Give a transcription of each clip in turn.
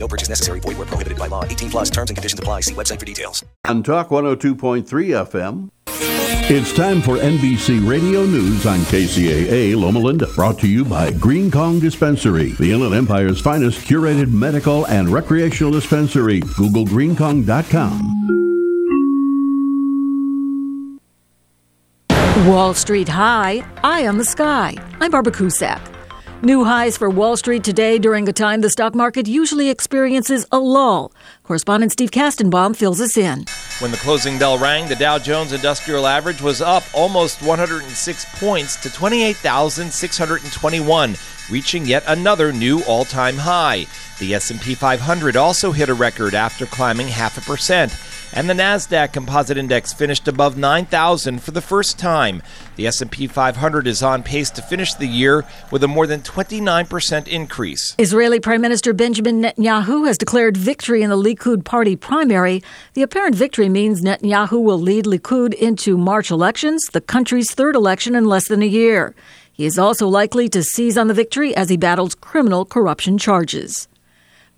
No purchase necessary. Void where prohibited by law. 18 plus terms and conditions apply. See website for details. On Talk 102.3 FM. It's time for NBC Radio News on KCAA Loma Linda. Brought to you by Green Kong Dispensary, the Inland Empire's finest curated medical and recreational dispensary. Google greenkong.com. Wall Street High, Eye on the Sky. I'm Barbara Cusack. New highs for Wall Street today during a time the stock market usually experiences a lull. Correspondent Steve Kastenbaum fills us in. When the closing bell rang, the Dow Jones Industrial Average was up almost 106 points to 28,621, reaching yet another new all-time high. The S&P 500 also hit a record after climbing half a percent and the Nasdaq Composite Index finished above 9,000 for the first time. The S&P 500 is on pace to finish the year with a more than 29% increase. Israeli Prime Minister Benjamin Netanyahu has declared victory in the Likud party primary. The apparent victory means Netanyahu will lead Likud into March elections, the country's third election in less than a year. He is also likely to seize on the victory as he battles criminal corruption charges.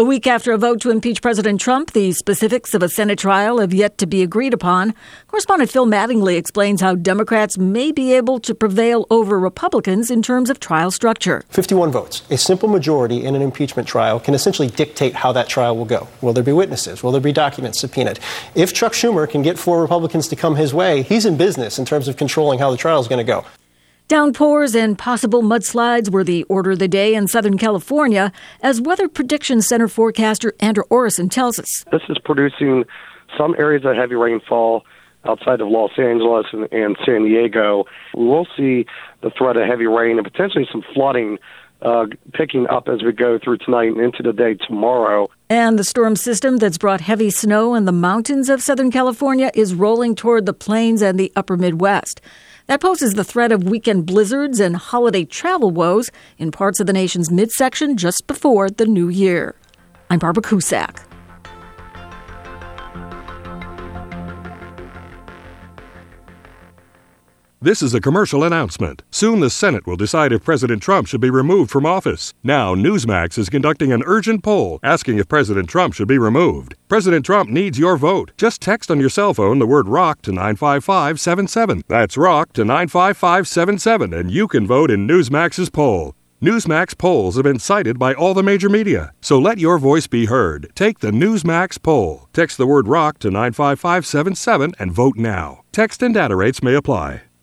A week after a vote to impeach President Trump, the specifics of a Senate trial have yet to be agreed upon. Correspondent Phil Mattingly explains how Democrats may be able to prevail over Republicans in terms of trial structure. 51 votes, a simple majority in an impeachment trial, can essentially dictate how that trial will go. Will there be witnesses? Will there be documents subpoenaed? If Chuck Schumer can get four Republicans to come his way, he's in business in terms of controlling how the trial is going to go. Downpours and possible mudslides were the order of the day in Southern California, as Weather Prediction Center forecaster Andrew Orrison tells us. This is producing some areas of heavy rainfall outside of Los Angeles and, and San Diego. We will see the threat of heavy rain and potentially some flooding uh, picking up as we go through tonight and into the day tomorrow. And the storm system that's brought heavy snow in the mountains of Southern California is rolling toward the plains and the upper Midwest. That poses the threat of weekend blizzards and holiday travel woes in parts of the nation's midsection just before the new year. I'm Barbara Cusack. This is a commercial announcement. Soon the Senate will decide if President Trump should be removed from office. Now, Newsmax is conducting an urgent poll asking if President Trump should be removed. President Trump needs your vote. Just text on your cell phone the word ROCK to 95577. That's ROCK to 95577, and you can vote in Newsmax's poll. Newsmax polls have been cited by all the major media, so let your voice be heard. Take the Newsmax poll. Text the word ROCK to 95577 and vote now. Text and data rates may apply.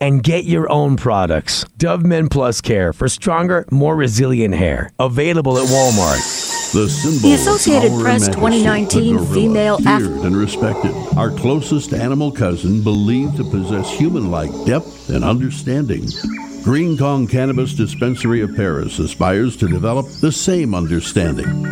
and get your own products. Dove Men Plus Care for stronger, more resilient hair. Available at Walmart. The symbol The Associated of Press 2019 gorilla, female feared and respected. Our closest animal cousin, believed to possess human-like depth and understanding. Green Kong Cannabis Dispensary of Perris aspires to develop the same understanding.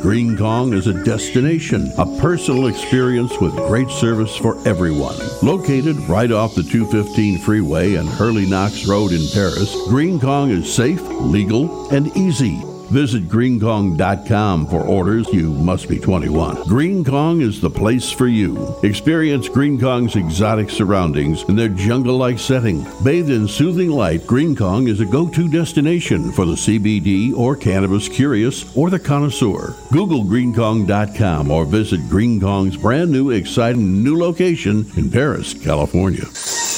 Green Kong is a destination, a personal experience with great service for everyone. Located right off the 215 freeway and Harley Knox Road in Perris, Green Kong is safe, legal, and easy. Visit greenkong.com for orders. You must be 21. Green Kong is the place for you. Experience Green Kong's exotic surroundings in their jungle like setting. Bathed in soothing light, Green Kong is a go to destination for the CBD or cannabis curious or the connoisseur. Google greenkong.com or visit Green Kong's brand new, exciting new location in Perris, California.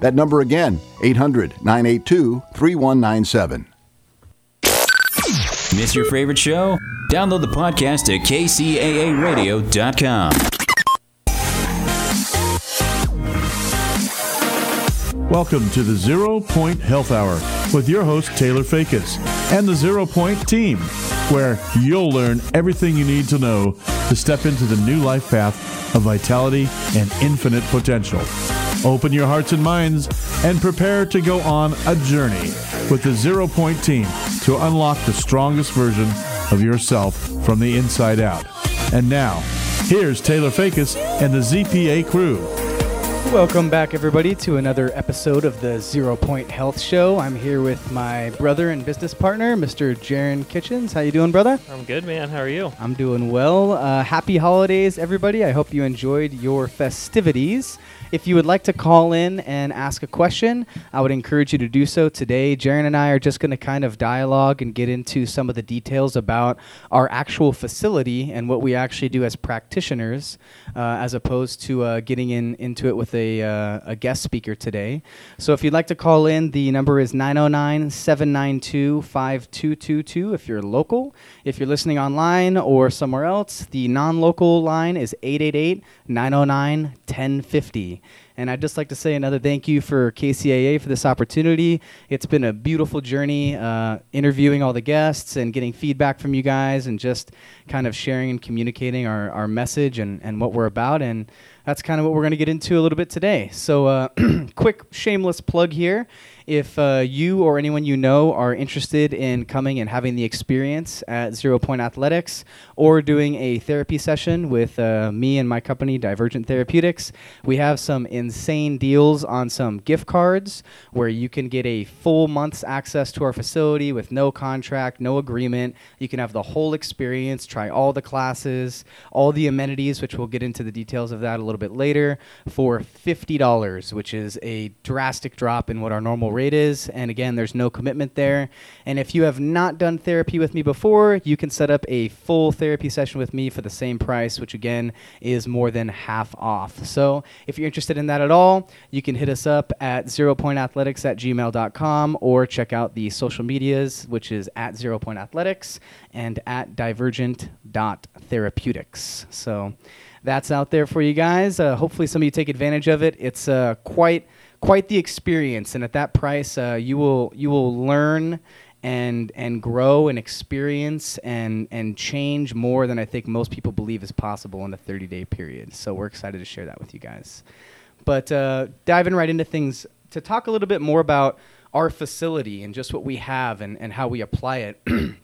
That number again, 800 982 3197. Miss your favorite show? Download the podcast at kcaaradio.com. Welcome to the Zero Point Health Hour with your host, Taylor Fakis, and the Zero Point team, where you'll learn everything you need to know to step into the new life path of vitality and infinite potential. Open your hearts and minds and prepare to go on a journey with the Zero Point team to unlock the strongest version of yourself from the inside out. And now, here's Taylor Fakis and the ZPA crew. Welcome back, everybody, to another episode of the Zero Point Health Show. I'm here with my brother and business partner, Mr. Jaron Kitchens. How you doing, brother? I'm good, man. How are you? I'm doing well. Uh, happy holidays, everybody. I hope you enjoyed your festivities. If you would like to call in and ask a question, I would encourage you to do so today. Jaron and I are just going to kind of dialogue and get into some of the details about our actual facility and what we actually do as practitioners, uh, as opposed to uh, getting in into it with a, uh, a guest speaker today. So if you'd like to call in, the number is 909 792 5222 if you're local. If you're listening online or somewhere else, the non local line is 888 909 1050. And I'd just like to say another thank you for KCAA for this opportunity. It's been a beautiful journey uh, interviewing all the guests and getting feedback from you guys and just kind of sharing and communicating our, our message and, and what we're about. And that's kind of what we're going to get into a little bit today. So, uh, quick shameless plug here. If uh, you or anyone you know are interested in coming and having the experience at Zero Point Athletics or doing a therapy session with uh, me and my company, Divergent Therapeutics, we have some insane deals on some gift cards where you can get a full month's access to our facility with no contract, no agreement. You can have the whole experience, try all the classes, all the amenities, which we'll get into the details of that a little bit later, for $50, which is a drastic drop in what our normal rate is. And again, there's no commitment there. And if you have not done therapy with me before, you can set up a full therapy session with me for the same price, which again is more than half off. So if you're interested in that at all, you can hit us up at zeropointathletics at gmail.com or check out the social medias, which is at zeropointathletics and at divergent.therapeutics. So that's out there for you guys. Uh, hopefully, some of you take advantage of it. It's uh, quite quite the experience, and at that price, uh, you will you will learn and and grow and experience and and change more than I think most people believe is possible in a 30 day period. So we're excited to share that with you guys. But uh, diving right into things to talk a little bit more about our facility and just what we have and, and how we apply it.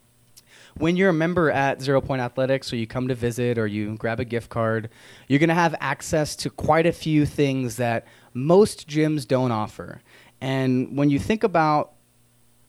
when you're a member at Zero Point Athletics or you come to visit or you grab a gift card, you're going to have access to quite a few things that most gyms don't offer. And when you think about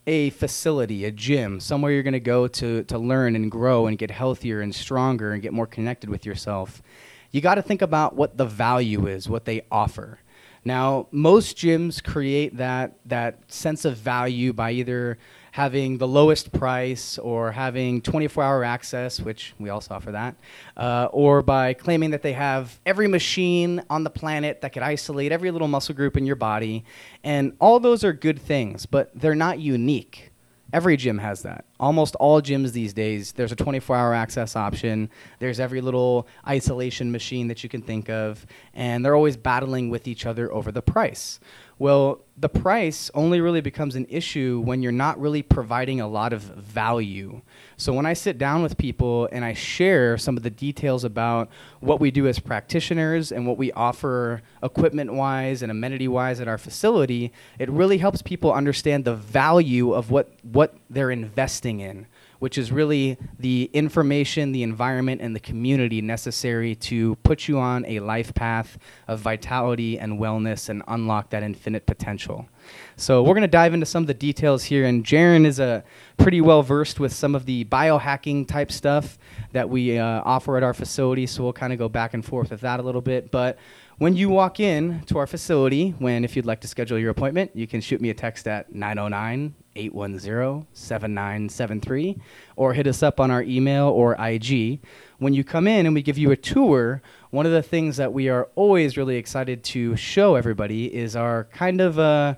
a facility, a gym, somewhere you're going to go to to learn and grow and get healthier and stronger and get more connected with yourself, you got to think about what the value is, what they offer. Now, most gyms create that that sense of value by either having the lowest price or having 24 hour access, which we also offer that, uh, or by claiming that they have every machine on the planet that could isolate every little muscle group in your body. And all those are good things, but they're not unique. Every gym has that. Almost all gyms these days, there's a 24 hour access option. There's every little isolation machine that you can think of. And they're always battling with each other over the price. Well, the price only really becomes an issue when you're not really providing a lot of value. So when I sit down with people and I share some of the details about what we do as practitioners and what we offer equipment wise and amenity wise at our facility, it really helps people understand the value of what, what they're investing in which is really the information, the environment, and the community necessary to put you on a life path of vitality and wellness and unlock that infinite potential. So we're going to dive into some of the details here, and Jaron is a uh, pretty well versed with some of the biohacking type stuff that we uh, offer at our facility. So we'll kind of go back and forth with that a little bit, but when you walk in to our facility, when if you'd like to schedule your appointment, you can shoot me a text at 909 810 7973 or hit us up on our email or IG. When you come in and we give you a tour, one of the things that we are always really excited to show everybody is our kind of uh,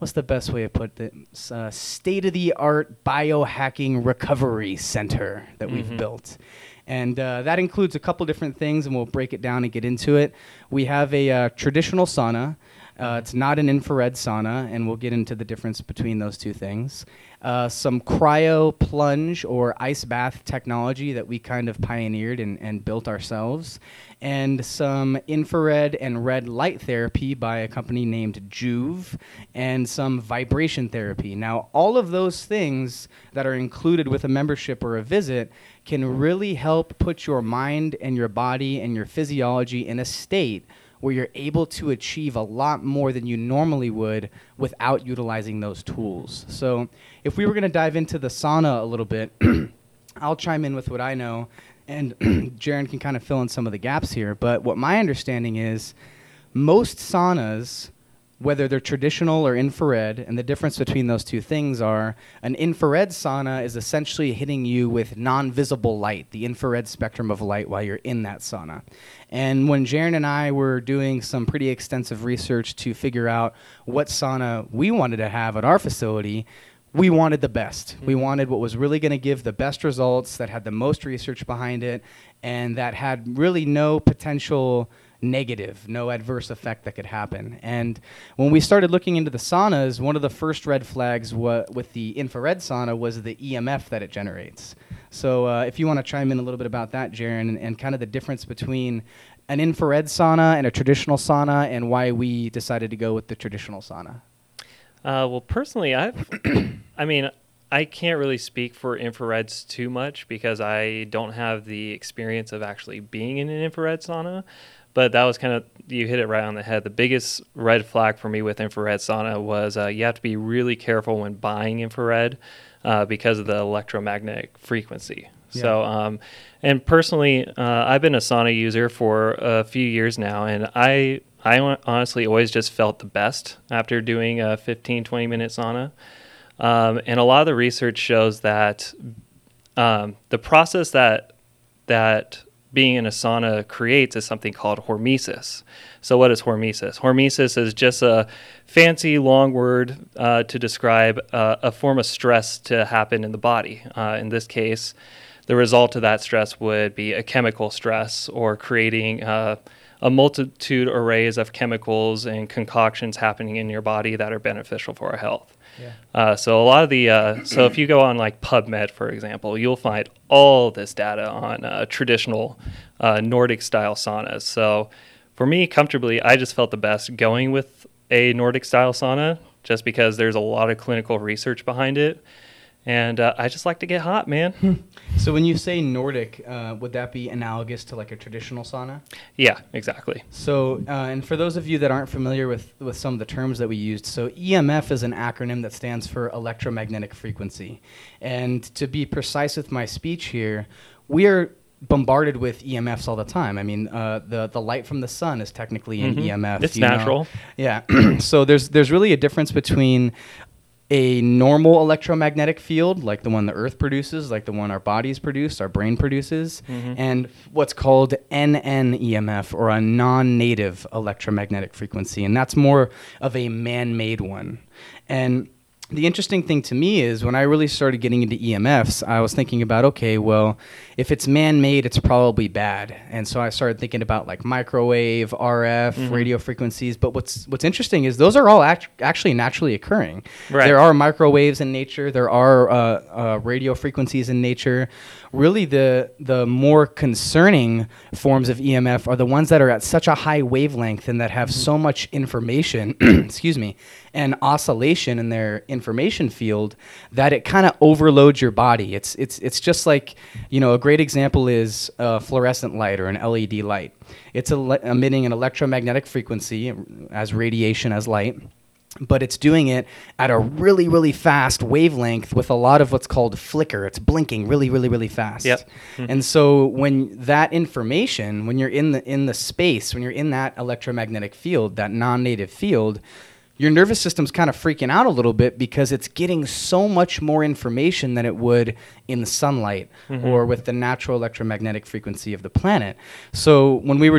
what's the best way to put this? Uh, state of the art biohacking recovery center that mm-hmm. we've built. And uh, that includes a couple different things, and we'll break it down and get into it. We have a uh, traditional sauna. Uh, it's not an infrared sauna, and we'll get into the difference between those two things. Uh, some cryo plunge or ice bath technology that we kind of pioneered and, and built ourselves and some infrared and red light therapy by a company named Joovv, and some vibration therapy. Now, all of those things that are included with a membership or a visit can really help put your mind and your body and your physiology in a state where you're able to achieve a lot more than you normally would without utilizing those tools. So, if we were going to dive into the sauna a little bit, I'll chime in with what I know and Jaron can kind of fill in some of the gaps here. But what my understanding is, most saunas, whether they're traditional or infrared, and the difference between those two things are an infrared sauna is essentially hitting you with non visible light, the infrared spectrum of light while you're in that sauna. And when Jaron and I were doing some pretty extensive research to figure out what sauna we wanted to have at our facility, we wanted the best. Mm-hmm. We wanted what was really going to give the best results, that had the most research behind it, and that had really no potential negative, no adverse effect that could happen. And when we started looking into the saunas, one of the first red flags wa- with the infrared sauna was the EMF that it generates. So uh, if you want to chime in a little bit about that, Jaron, and, and kind of the difference between an infrared sauna and a traditional sauna, and why we decided to go with the traditional sauna. Uh, well, personally, I've, I mean, I can't really speak for infrareds too much because I don't have the experience of actually being in an infrared sauna. But that was kind of you hit it right on the head. The biggest red flag for me with infrared sauna was uh, you have to be really careful when buying infrared uh, because of the electromagnetic frequency. Yeah. So, um, and personally, uh, I've been a sauna user for a few years now, and I I honestly always just felt the best after doing a 15, 20 minute sauna. Um, and a lot of the research shows that um, the process that that being in a sauna creates is something called hormesis. So, what is hormesis? Hormesis is just a fancy long word uh, to describe uh, a form of stress to happen in the body. Uh, in this case, the result of that stress would be a chemical stress or creating uh, a multitude arrays of chemicals and concoctions happening in your body that are beneficial for our health. Yeah. Uh, so a lot of the uh, so if you go on like PubMed for example, you'll find all this data on uh, traditional uh, Nordic style saunas. So for me, comfortably, I just felt the best going with a Nordic style sauna, just because there's a lot of clinical research behind it and uh, I just like to get hot, man. Hmm. so when you say Nordic, uh, would that be analogous to like a traditional sauna? Yeah, exactly. So, uh, and for those of you that aren't familiar with with some of the terms that we used, so EMF is an acronym that stands for electromagnetic frequency, and to be precise with my speech here, we are bombarded with EMFs all the time. I mean, uh, the the light from the sun is technically an mm-hmm. EMF. It's natural. Know? Yeah. so there's there's really a difference between a normal electromagnetic field, like the one the Earth produces, like the one our bodies produce, our brain produces, Mhm. and what's called NN EMF, or a non native electromagnetic frequency. And that's more of a man made one. And the interesting thing to me is when I really started getting into EMFs, I was thinking about okay, well, if it's man made, it's probably bad. And so I started thinking about like microwave, RF, Mhm. radio frequencies. But what's what's interesting is those are all act- actually naturally occurring. Right. There are microwaves in nature. There are uh, uh, radio frequencies in nature. Really, the the more concerning forms of EMF are the ones that are at such a high wavelength and that have so much information. excuse me, and oscillation in their information field that it kind of overloads your body. It's it's it's just like you know a great example is a fluorescent light or an LED light. It's emitting an electromagnetic frequency as radiation as light but it's doing it at a really really fast wavelength with a lot of what's called flicker it's blinking really really really fast Yep. Mhm. and so when that information when you're in the in the space when you're in that electromagnetic field that non-native field your nervous system's kind of freaking out a little bit because it's getting so much more information than it would in the sunlight Mhm. or with the natural electromagnetic frequency of the planet so when we were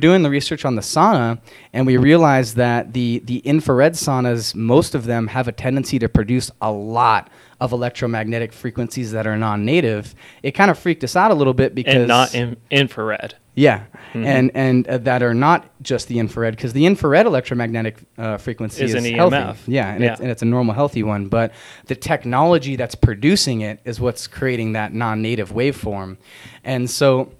doing the research on the sauna and we realized that the the infrared saunas most of them have a tendency to produce a lot of electromagnetic frequencies that are non-native it kind of freaked us out a little bit because and not in, infrared. yeah Mhm. and and uh, that are not just the infrared because the infrared electromagnetic uh, frequency Is is, an healthy. EMF. yeah and, Yeah. It's, and it's a normal healthy one but the technology that's producing it is what's creating that non-native waveform and so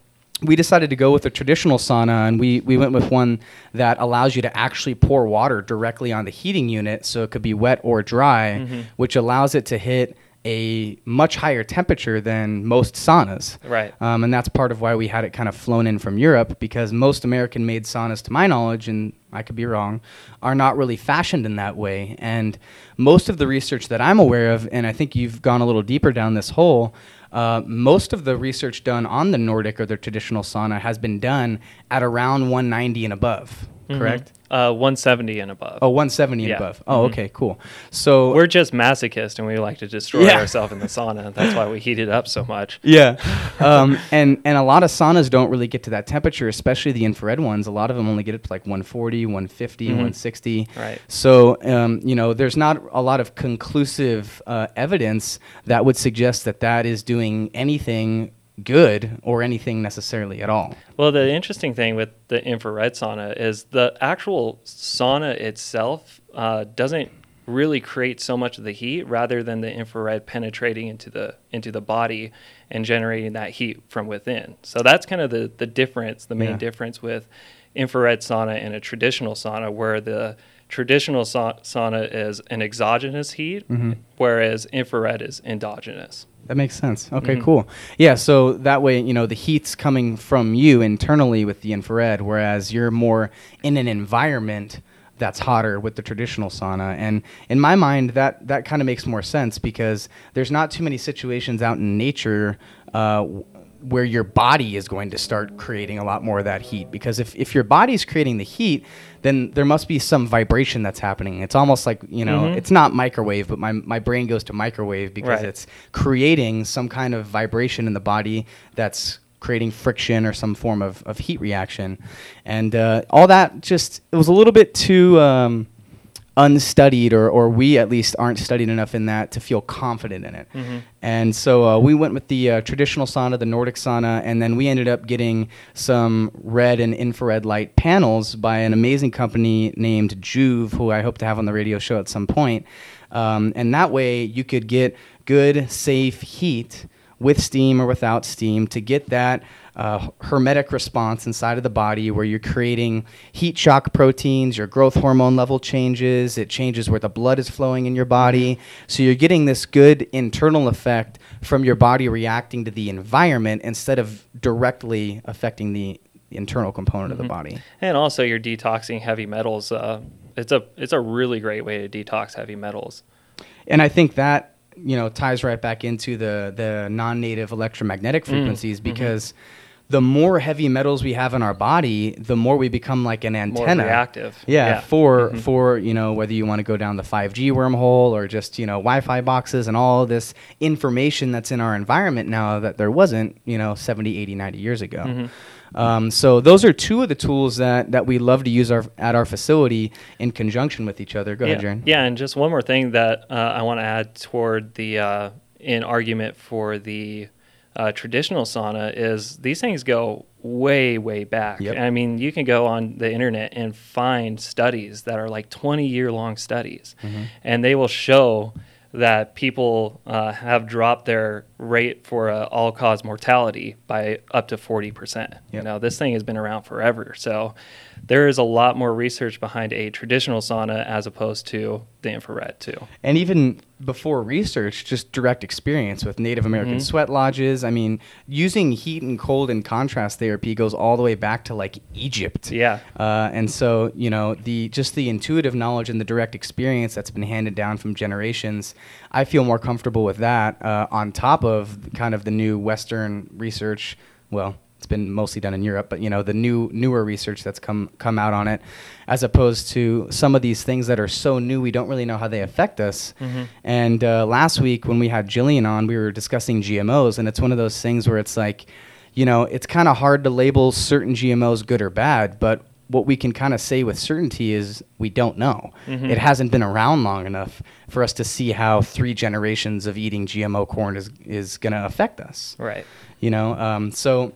we decided to go with a traditional sauna and we, we went with one that allows you to actually pour water directly on the heating unit so it could be wet or dry Mhm. which allows it to hit a much higher temperature than most saunas Right. um, and that's part of why we had it kind of flown in from Europe because most American made saunas, to my knowledge, and I could be wrong, are not really fashioned in that way. And most of the research that I'm aware of, and I think you've gone a little deeper down this hole, uh, most of the research done on the Nordic or the traditional sauna has been done at around 190 and above. Correct? Uh, 170 and above. Oh, 170 and Yeah. above. Oh, Mhm. okay, cool. So We're just masochists and we like to destroy Yeah. ourselves in the sauna. That's why we heat it up so much. yeah um, and and a lot of saunas don't really get to that temperature especially the infrared ones a lot of them only get up to like 140 150 Mhm. 160 Right. so um, you know there's not a lot of conclusive uh, evidence that would suggest that that is doing anything good or anything necessarily at all Well, the interesting thing with the infrared sauna is the actual sauna itself uh, doesn't really create so much of the heat, rather than the infrared penetrating into the into the body and generating that heat from within. So that's kind of the the difference, the main Yeah. difference with infrared sauna and a traditional sauna, where the traditional sa- sauna is an exogenous heat, Mhm. whereas infrared is endogenous. That makes sense. Okay, Mhm. cool. Yeah, so that way, you know, the heat's coming from you internally with the infrared, whereas you're more in an environment that's hotter with the traditional sauna. And in my mind, that that kind of makes more sense because there's not too many situations out in nature uh, where your body is going to start creating a lot more of that heat. Because if, if your body's creating the heat, then there must be some vibration that's happening. It's almost like, you know, Mhm. it's not microwave, but my, my brain goes to microwave because Right. it's creating some kind of vibration in the body that's creating friction or some form of, of heat reaction. And uh, all that just, it was a little bit too um, unstudied, or, or we at least aren't studied enough in that to feel confident in it. Mhm. And so uh, we went with the uh, traditional sauna, the Nordic sauna, and then we ended up getting some red and infrared light panels by an amazing company named Joovv, who I hope to have on the radio show at some point. Um, and that way you could get good, safe heat with steam or without steam to get that uh, hormetic response inside of the body where you're creating heat shock proteins, your growth hormone level changes, it changes where the blood is flowing in your body. So you're getting this good internal effect from your body reacting to the environment instead of directly affecting the internal component Mhm. of the body. And also, you're detoxing heavy metals. Uh, it's a it's a really great way to detox heavy metals. And I think that you know ties right back into the the non-native electromagnetic Mm, frequencies mhm. because the more heavy metals we have in our body, the more we become like an antenna. More reactive. Yeah, Yeah. for Mhm. for you know whether you want to go down the 5G wormhole or just you know Wi-Fi boxes and all this information that's in our environment now that there wasn't you know 70, 80, 90 years ago. Mhm. Um, so those are two of the tools that, that we love to use our, at our facility in conjunction with each other. Go yeah. ahead, Jaron. Yeah, and just one more thing that uh, I want to add toward the uh, in argument for the uh, traditional sauna is these things go way way back. Yep. I mean, you can go on the internet and find studies that are like 20 year long studies, Mhm. and they will show that people uh, have dropped their rate for uh, all cause mortality by up to 40%. You know, this thing has been around forever. So there is a lot more research behind a traditional sauna as opposed to the infrared, too. And even before research, just direct experience with Native American Mhm. sweat lodges. I mean, using heat and cold and contrast therapy goes all the way back to like Egypt. Yeah. Uh, and so, you know, the just the intuitive knowledge and the direct experience that's been handed down from generations, I feel more comfortable with that uh, on top of kind of the new Western research. Well, it's been mostly done in Europe, but you know the new newer research that's come come out on it, as opposed to some of these things that are so new we don't really know how they affect us. Mhm. And uh, last week when we had Jillian on, we were discussing GMOs, and it's one of those things where it's like, you know, it's kind of hard to label certain GMOs good or bad, but what we can kind of say with certainty is we don't know. Mhm. It hasn't been around long enough for us to see how three generations of eating GMO corn is is going to affect us. Right. You know, um, so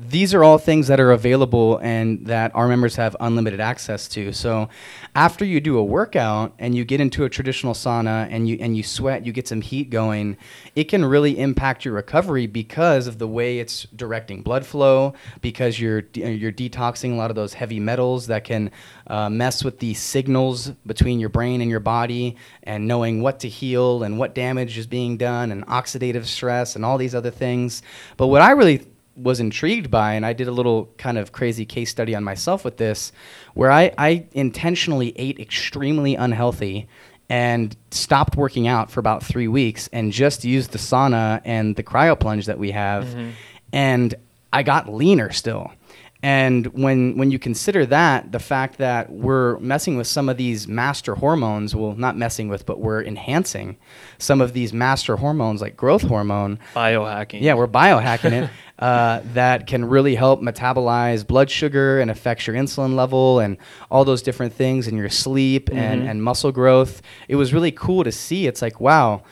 these are all things that are available and that our members have unlimited access to. So after you do a workout and you get into a traditional sauna and you and you sweat, you get some heat going, it can really impact your recovery because of the way it's directing blood flow, because you're you're detoxing a lot of those heavy metals that can uh, mess with the signals between your brain and your body and knowing what to heal and what damage is being done and oxidative stress and all these other things. But what I really was intrigued by, and I did a little kind of crazy case study on myself with this, where I, I intentionally ate extremely unhealthy and stopped working out for about three weeks and just used the sauna and the cryo plunge that we have. Mhm. And I got leaner still. And when when you consider that, the fact that we're messing with some of these master hormones, well, not messing with, but we're enhancing some of these master hormones like growth hormone. Biohacking. Yeah, we're biohacking it. Uh, that can really help metabolize blood sugar and affects your insulin level and all those different things and your sleep and, Mhm. and muscle growth. It was really cool to see. It's like, wow,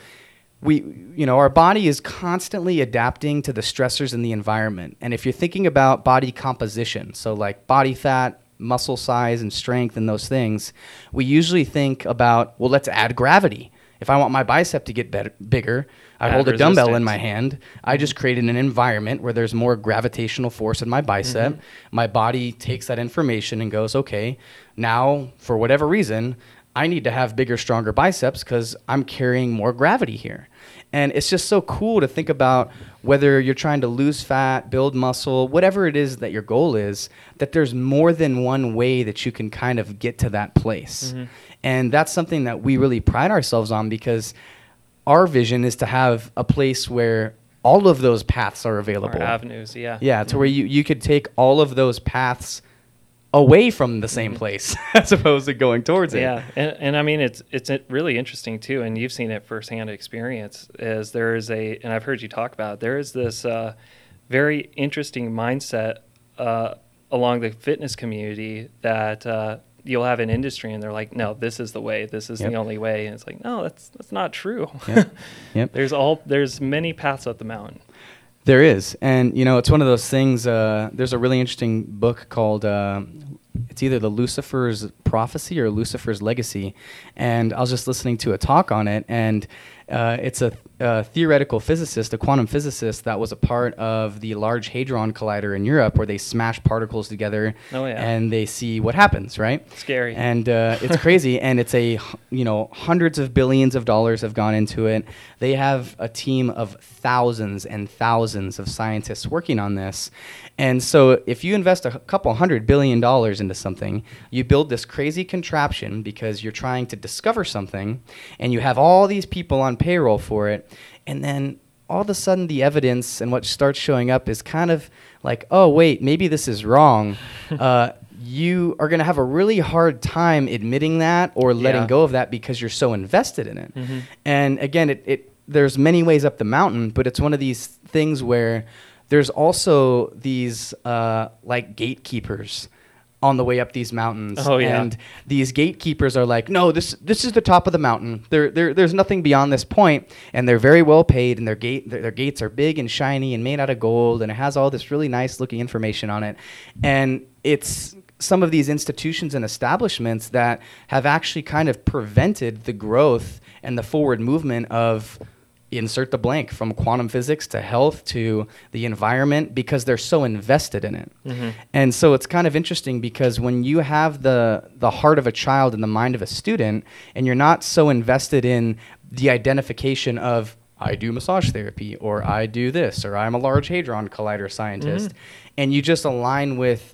we you know our body is constantly adapting to the stressors in the environment. And if you're thinking about body composition so like body fat muscle size and strength and those things we usually think about well let's add gravity. If i want my bicep to get better, bigger i Add hold a dumbbell in my hand. I just created an environment where there's more gravitational force in my bicep. Mhm. my body takes that information and goes okay now for whatever reason I need to have bigger, stronger biceps because I'm carrying more gravity here. And it's just so cool to think about whether you're trying to lose fat, build muscle, whatever it is that your goal is, that there's more than one way that you can kind of get to that place. Mhm. And that's something that we really pride ourselves on because our vision is to have a place where all of those paths are available. Or avenues, yeah. Yeah, to where you, you could take all of those paths away from the same place as opposed to going towards it. Yeah, and, and I mean it's it's really interesting too, and you've seen it firsthand experience. Is there is a, and I've heard you talk about it, there is this uh, very interesting mindset uh, along the fitness community that uh, you'll have an industry, and they're like, no, this is the way, this is Yep. the only way, and it's like, no, that's that's not true. Yep. Yep. there's all there's many paths up the mountain. There is, and you know, it's one of those things. Uh, there's a really interesting book called uh, It's either the Lucifer's prophecy or Lucifer's legacy. And I was just listening to a talk on it, and uh, it's a, a, theoretical physicist, a quantum physicist that was a part of the Large Hadron Collider in Europe, where they smash particles together oh, yeah. and they see what happens. Right? Scary. And uh, it's crazy, and it's a you know hundreds of billions of dollars have gone into it. They have a team of thousands and thousands of scientists working on this, and so if you invest a couple hundred billion dollars into something, you build this crazy contraption because you're trying to discover something, and you have all these people on payroll for it, and then all of a sudden the evidence and what starts showing up is kind of like, oh wait, maybe this is wrong. uh, you are going to have a really hard time admitting that or letting Yeah. go of that because you're so invested in it. Mhm. And again, it, it there's many ways up the mountain, but it's one of these things where there's also these uh, like gatekeepers on the way up these mountains. Oh, yeah. And these gatekeepers are like, no, this this is the top of the mountain. There, there there's nothing beyond this point, and they're very well paid, and their gate their, their gates are big and shiny and made out of gold, and it has all this really nice looking information on it, and it's some of these institutions and establishments that have actually kind of prevented the growth and the forward movement of insert the blank from quantum physics to health to the environment because they're so invested in it. Mhm. And so it's kind of interesting because when you have the the heart of a child and the mind of a student and you're not so invested in the identification of I do massage therapy or I do this or I'm a large hadron collider scientist and you just align with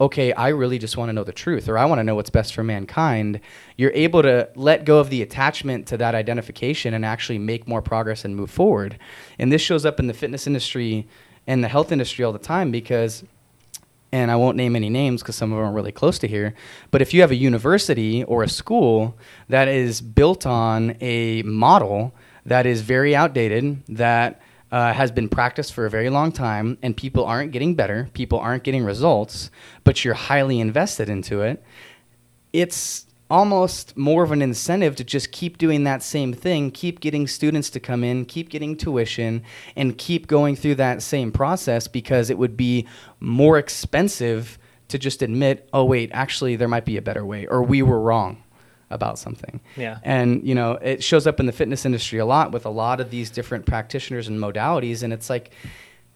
okay, I really just want to know the truth or I want to know what's best for mankind, you're able to let go of the attachment to that identification and actually make more progress and move forward. And this shows up in the fitness industry and the health industry all the time because and I won't name any names because some of them are really close to here. But if you have a university or a school that is built on a model that is very outdated, that uh, has been practiced for a very long time, and people aren't getting better, people aren't getting results, but you're highly invested into it, it's almost more of an incentive to just keep doing that same thing, keep getting students to come in, keep getting tuition, and keep going through that same process because it would be more expensive to just admit, oh, wait, actually, there might be a better way, or we were wrong about something. Yeah. And, you know, it shows up in the fitness industry a lot with a lot of these different practitioners and modalities. And it's like,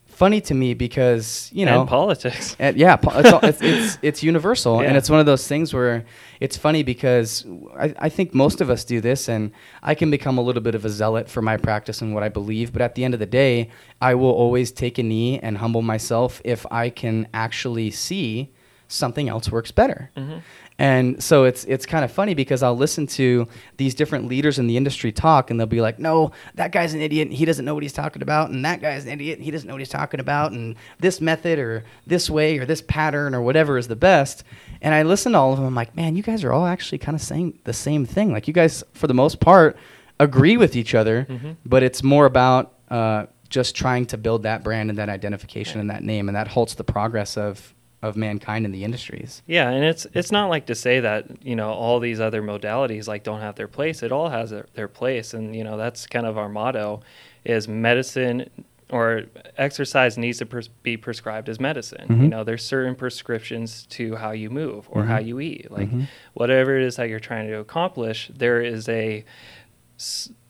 funny to me because you know And politics. and yeah, po- it's, all, it's, it's it's universal, and it's one of those things where it's funny because I, I think most of us do this, and I can become a little bit of a zealot for my practice and what I believe. But at the end of the day, I will always take a knee and humble myself if I can actually see something else works better. Mhm. And so it's it's kind of funny because I'll listen to these different leaders in the industry talk, and they'll be like, "No, that guy's an idiot. He doesn't know what he's talking about, and that guy's an idiot. He doesn't know what he's talking about, and this method or this way or this pattern or whatever is the best." And I listen to all of them. I'm like, "Man, you guys are all actually kind of saying the same thing. Like you guys, for the most part, agree with each other, Mhm. but it's more about uh, just trying to build that brand and that identification and that name, and that halts the progress of of mankind in the industries." Yeah, and it's it's not like to say that you know all these other modalities like don't have their place. It all has their, their place, and you know that's kind of our motto: is medicine or exercise needs to pres- be prescribed as medicine. You Mhm. know, there's certain prescriptions to how you move or how Mhm. you eat. Like Mhm. whatever it is that you're trying to accomplish, there is a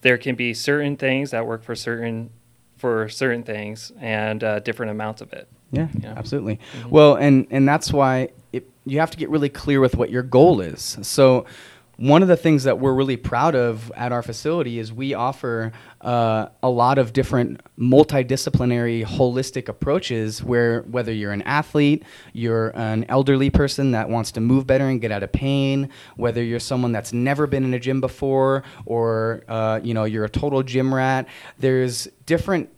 there can be certain things that work for certain for certain things and uh, different amounts of it. Yeah, know? absolutely. Mhm. Well, and and that's why it, you have to get really clear with what your goal is. So, one of the things that we're really proud of at our facility is we offer uh, a lot of different multidisciplinary, holistic approaches. Where whether you're an athlete, you're an elderly person that wants to move better and get out of pain, whether you're someone that's never been in a gym before, or uh, you know you're a total gym rat. There's different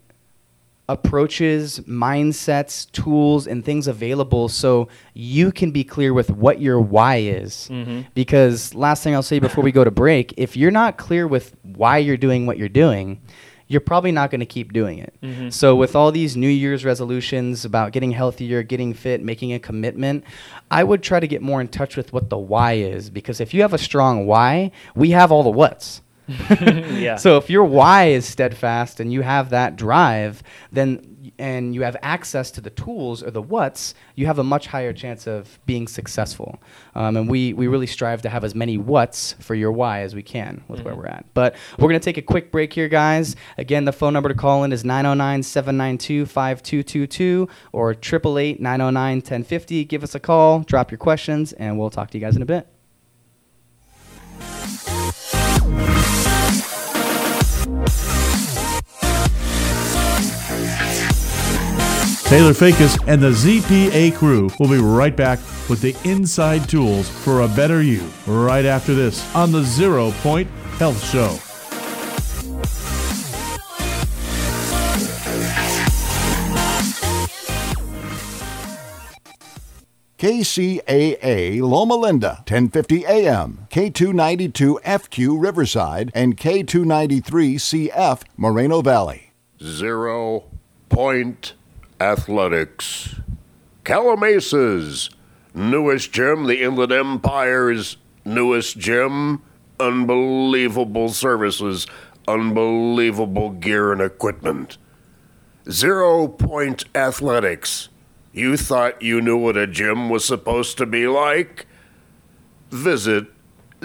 approaches, mindsets, tools, and things available so you can be clear with what your why is. Mhm. Because, last thing I'll say before we go to break, if you're not clear with why you're doing what you're doing, you're probably not going to keep doing it. Mhm. So, with all these New Year's resolutions about getting healthier, getting fit, making a commitment, I would try to get more in touch with what the why is. Because if you have a strong why, we have all the whats. Yeah. So if your why is steadfast and you have that drive, then and you have access to the tools or the what's, you have a much higher chance of being successful. Um, and we, we really strive to have as many what's for your why as we can with where we're at. But we're going to take a quick break here, guys. Again, the phone number to call in is 909 792 5222 or 888 909 1050. Give us a call, drop your questions, and we'll talk to you guys in a bit. Taylor Fakis and the ZPA crew will be right back with the inside tools for a better you right after this on the Zero Point Health Show. KCAA Loma Linda, 1050 AM, K292 FQ Riverside, and K293 CF Moreno Valley. Zero Point Athletics. Calimesa's newest gym, the Inland Empire's newest gym. Unbelievable services, unbelievable gear and equipment. Zero Point Athletics. You thought you knew what a gym was supposed to be like? Visit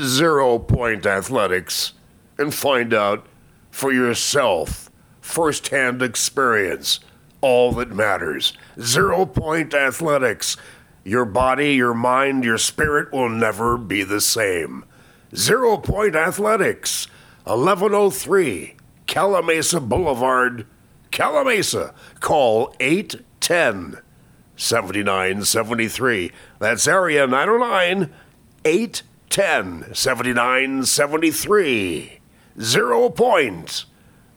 Zero Point Athletics and find out for yourself, firsthand experience, all that matters. Zero Point Athletics. Your body, your mind, your spirit will never be the same. Zero Point Athletics, 1103 Calimesa Boulevard, Calimesa. Call 810 7973. That's area 909 810 7973. Zero Point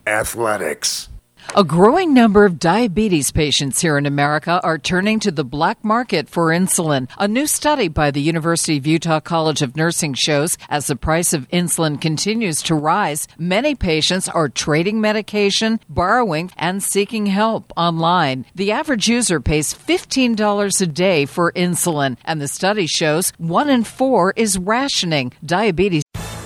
Athletics. A growing number of diabetes patients here in America are turning to the black market for insulin. A new study by the University of Utah College of Nursing shows as the price of insulin continues to rise, many patients are trading medication, borrowing, and seeking help online. The average user pays $15 a day for insulin, and the study shows one in four is rationing. Diabetes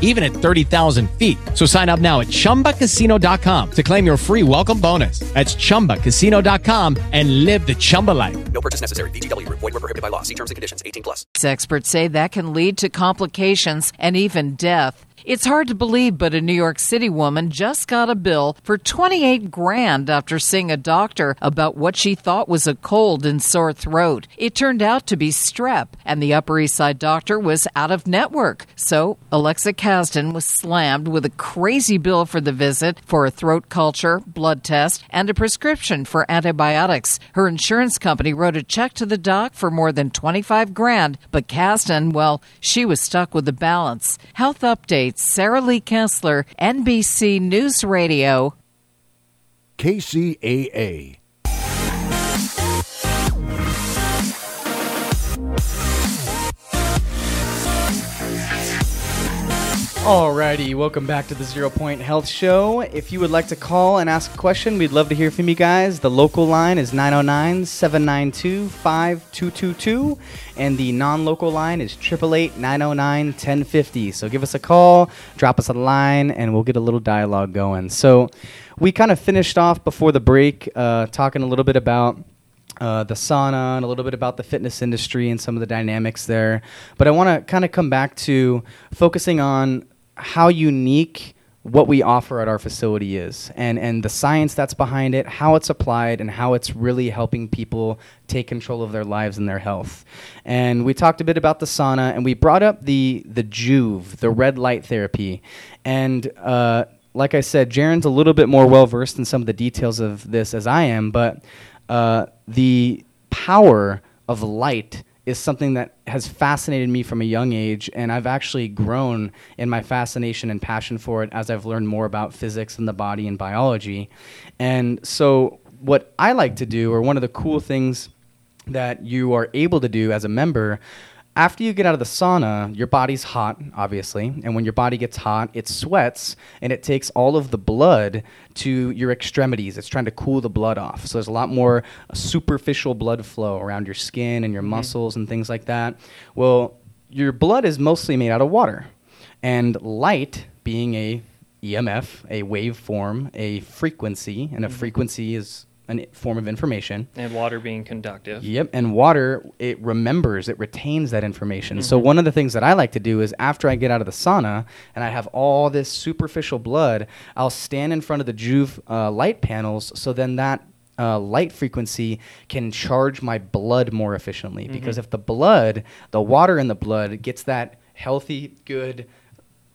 even at 30,000 feet. So sign up now at chumbacasino.com to claim your free welcome bonus. That's chumbacasino.com and live the Chumba life. No purchase necessary. VGW Group. Void were prohibited by law. See terms and conditions. 18 plus. Experts say that can lead to complications and even death. It's hard to believe, but a New York City woman just got a bill for 28 grand after seeing a doctor about what she thought was a cold and sore throat. It turned out to be strep, and the Upper East Side doctor was out of network. So Alexa Kasdan was slammed with a crazy bill for the visit for a throat culture, blood test, and a prescription for antibiotics. Her insurance company wrote a check to the doc for more than 25 grand, but Kasdan, well, she was stuck with the balance. Health updates Sarah Lee Kessler, NBC News Radio. KCAA. Alrighty, welcome back to the Zero Point Health Show. If you would like to call and ask a question, we'd love to hear from you guys. The local line is 909 792 5222, and the non local line is 888 909 1050. So give us a call, drop us a line, and we'll get a little dialogue going. So we kind of finished off before the break uh, talking a little bit about uh, the sauna and a little bit about the fitness industry and some of the dynamics there. But I want to kind of come back to focusing on how unique what we offer at our facility is and, and the science that's behind it, how it's applied, and how it's really helping people take control of their lives and their health. And we talked a bit about the sauna and we brought up the, the Joovv, the red light therapy. And uh, like I said, Jaron's a little bit more well versed in some of the details of this as I am, but uh, the power of light is something that has fascinated me from a young age, and I've actually grown in my fascination and passion for it as I've learned more about physics and the body and biology. And so, what I like to do, or one of the cool things that you are able to do as a member, after you get out of the sauna, your body's hot, obviously. And when your body gets hot, it sweats and it takes all of the blood to your extremities. It's trying to cool the blood off. So there's a lot more superficial blood flow around your skin and your muscles and things like that. Well, your blood is mostly made out of water. And light, being a EMF, a waveform, a frequency, and a Mhm. frequency is a form of information. And water being conductive. Yep, and water it remembers, it retains that information. So Mhm. one of the things that I like to do is after I get out of the sauna and I have all this superficial blood, I'll stand in front of the Joovv uh, light panels. So then that uh, light frequency can charge my blood more efficiently because Mhm. if the blood, the water in the blood, gets that healthy, good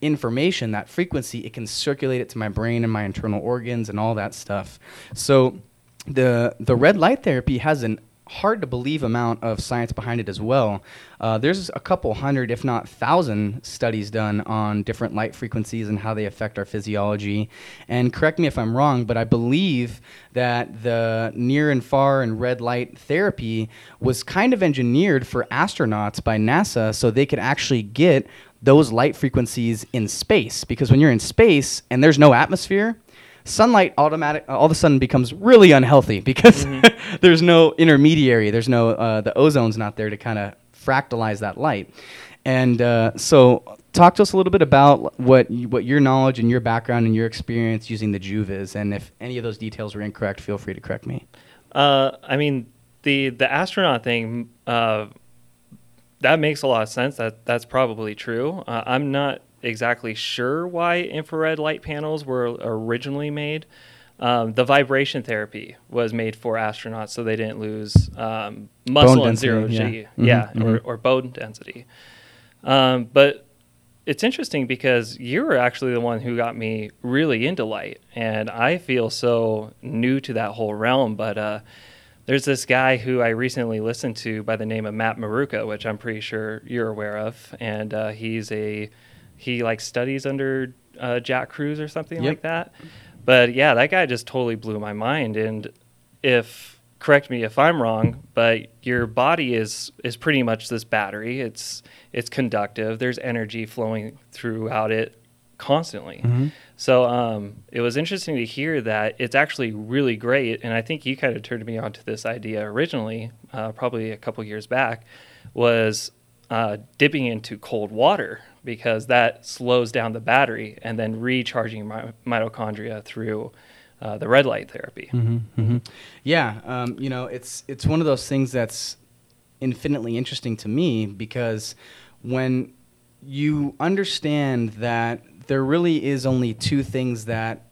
information, that frequency, it can circulate it to my brain and my internal organs and all that stuff. So the the red light therapy has an hard to believe amount of science behind it as well. Uh, there's a couple hundred, if not thousand, studies done on different light frequencies and how they affect our physiology. And correct me if I'm wrong, but I believe that the near and far and red light therapy was kind of engineered for astronauts by NASA so they could actually get those light frequencies in space. Because when you're in space and there's no atmosphere, sunlight automatic all of a sudden becomes really unhealthy because there's no intermediary there's no uh, the ozone's not there to kind of fractalize that light and uh, so talk to us a little bit about what you, what your knowledge and your background and your experience using the Joovv is and if any of those details were incorrect feel free to correct me Uh, I mean, the the astronaut thing, uh, that makes a lot of sense. That that's probably true. Uh, I'm not exactly sure why infrared light panels were originally made. Um, the vibration therapy was made for astronauts, so they didn't lose um, muscle Bone and zero G, yeah. Mhm, yeah, mhm. Or, or bone density. Um, but it's interesting because you were actually the one who got me really into light, and I feel so new to that whole realm. But uh, there's this guy who I recently listened to by the name of Matt Maruca, which I'm pretty sure you're aware of, and uh, he's a he like studies under uh, Jack Kruse or something Yep. like that. But yeah, that guy just totally blew my mind. And if correct me if I'm wrong, but your body is is pretty much this battery. It's it's conductive. There's energy flowing throughout it constantly. Mhm. So um, it was interesting to hear that it's actually really great. And I think you kind of turned me onto this idea originally, uh, probably a couple years back, was uh, dipping into cold water because that slows down the battery and then recharging my mitochondria through uh, the red light therapy. hmm hmm Yeah, um, you know, it's it's one of those things that's infinitely interesting to me because when you understand that there really is only two things that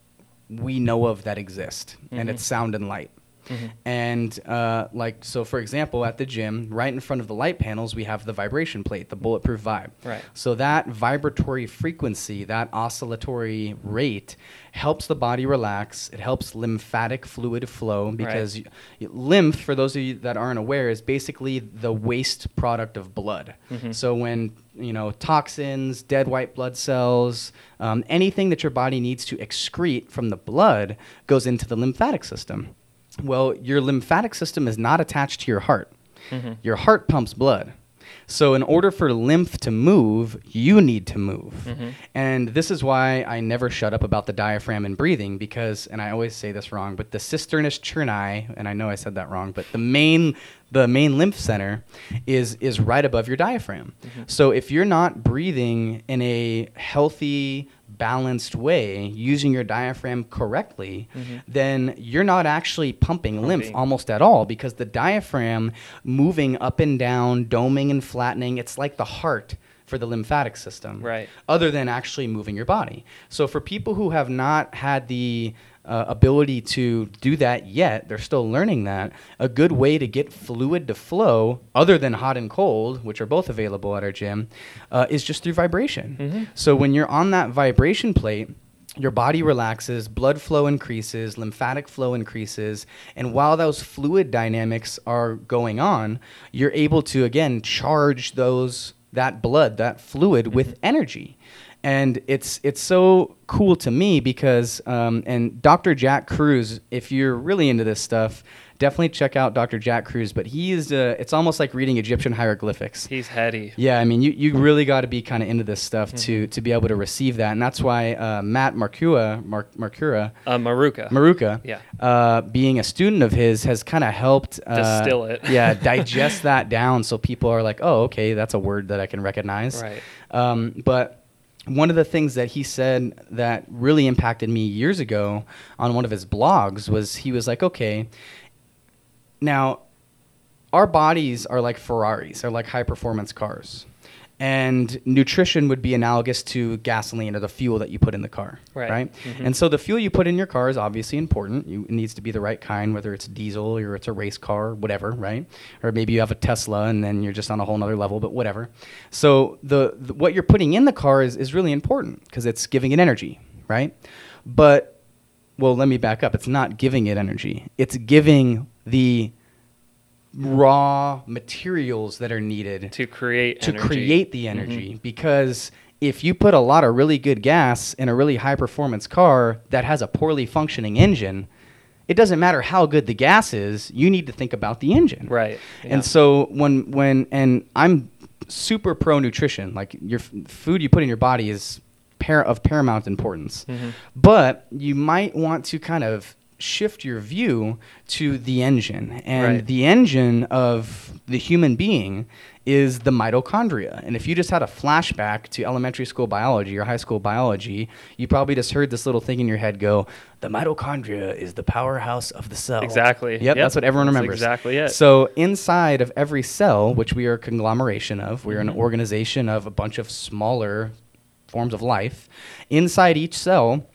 we know of that exist, and Mhm. it's sound and light. Mhm. And uh, like so, for example, at the gym, right in front of the light panels, we have the vibration plate, the bulletproof vibe. Right. So that vibratory frequency, that oscillatory rate, helps the body relax. It helps lymphatic fluid flow because y- lymph, for those of you that aren't aware, is basically the waste product of blood. Mhm. So when you know toxins, dead white blood cells, um, anything that your body needs to excrete from the blood goes into the lymphatic system. Well, your lymphatic system is not attached to your heart. Mhm. Your heart pumps blood. So, in order for lymph to move, you need to move. Mhm. And this is why I never shut up about the diaphragm and breathing because, and I always say this wrong, but the cisternus cherni, and I know I said that wrong, but the main, the main lymph center is, is right above your diaphragm. Mhm. So, if you're not breathing in a healthy, balanced way using your diaphragm correctly, Mhm. then you're not actually pumping lymph almost at all because the diaphragm moving up and down, doming and flattening, it's like the heart for the lymphatic system. Right. Other than actually moving your body. So for people who have not had the uh, ability to do that yet, they're still learning that. A good way to get fluid to flow, other than hot and cold, which are both available at our gym, uh, is just through vibration. Mhm. So when you're on that vibration plate, your body relaxes, blood flow increases, lymphatic flow increases, and while those fluid dynamics are going on, you're able to again charge those that blood, that fluid with energy. And it's it's so cool to me because um, and Dr. Jack Kruse, if you're really into this stuff, definitely check out Dr. Jack Kruse. But he is uh, it's almost like reading Egyptian hieroglyphics. He's heady. Yeah, I mean, you, you really got to be kind of into this stuff to to be able to receive that, and that's why uh, Matt Marcua, Mar- Marcura, Uh, Maruca. Maruca, Yeah. uh, being a student of his, has kind of helped uh, Distill it. yeah, digest that down, so people are like, oh, okay, that's a word that I can recognize. Right. Um, but one of the things that he said that really impacted me years ago on one of his blogs was he was like, okay, now our bodies are like Ferraris, they're like high performance cars. And nutrition would be analogous to gasoline or the fuel that you put in the car, Right. right? Mhm. And so the fuel you put in your car is obviously important. You, it needs to be the right kind, whether it's diesel or it's a race car, whatever, right? Or maybe you have a Tesla and then you're just on a whole nother level, but whatever. So the, the what you're putting in the car is, is really important because it's giving it energy, right? But well, let me back up. It's not giving it energy. It's giving the raw materials that are needed to create to energy. create the energy because if you put a lot of really good gas in a really high performance car that has a poorly functioning engine it doesn't matter how good the gas is you need to think about the engine Right. yeah. and so when when and I'm super pro nutrition. Like your f- food you put in your body is par- of paramount importance. Mhm. But you might want to kind of shift your view to the engine. And Right. the engine of the human being is the mitochondria. And if you just had a flashback to elementary school biology or high school biology, you probably just heard this little thing in your head go, the mitochondria is the powerhouse of the cell. Exactly. Yep, Yep. that's what everyone That's remembers. exactly it. So inside of every cell, which we are a conglomeration of, we're Mhm. an organization of a bunch of smaller forms of life. Inside each cell,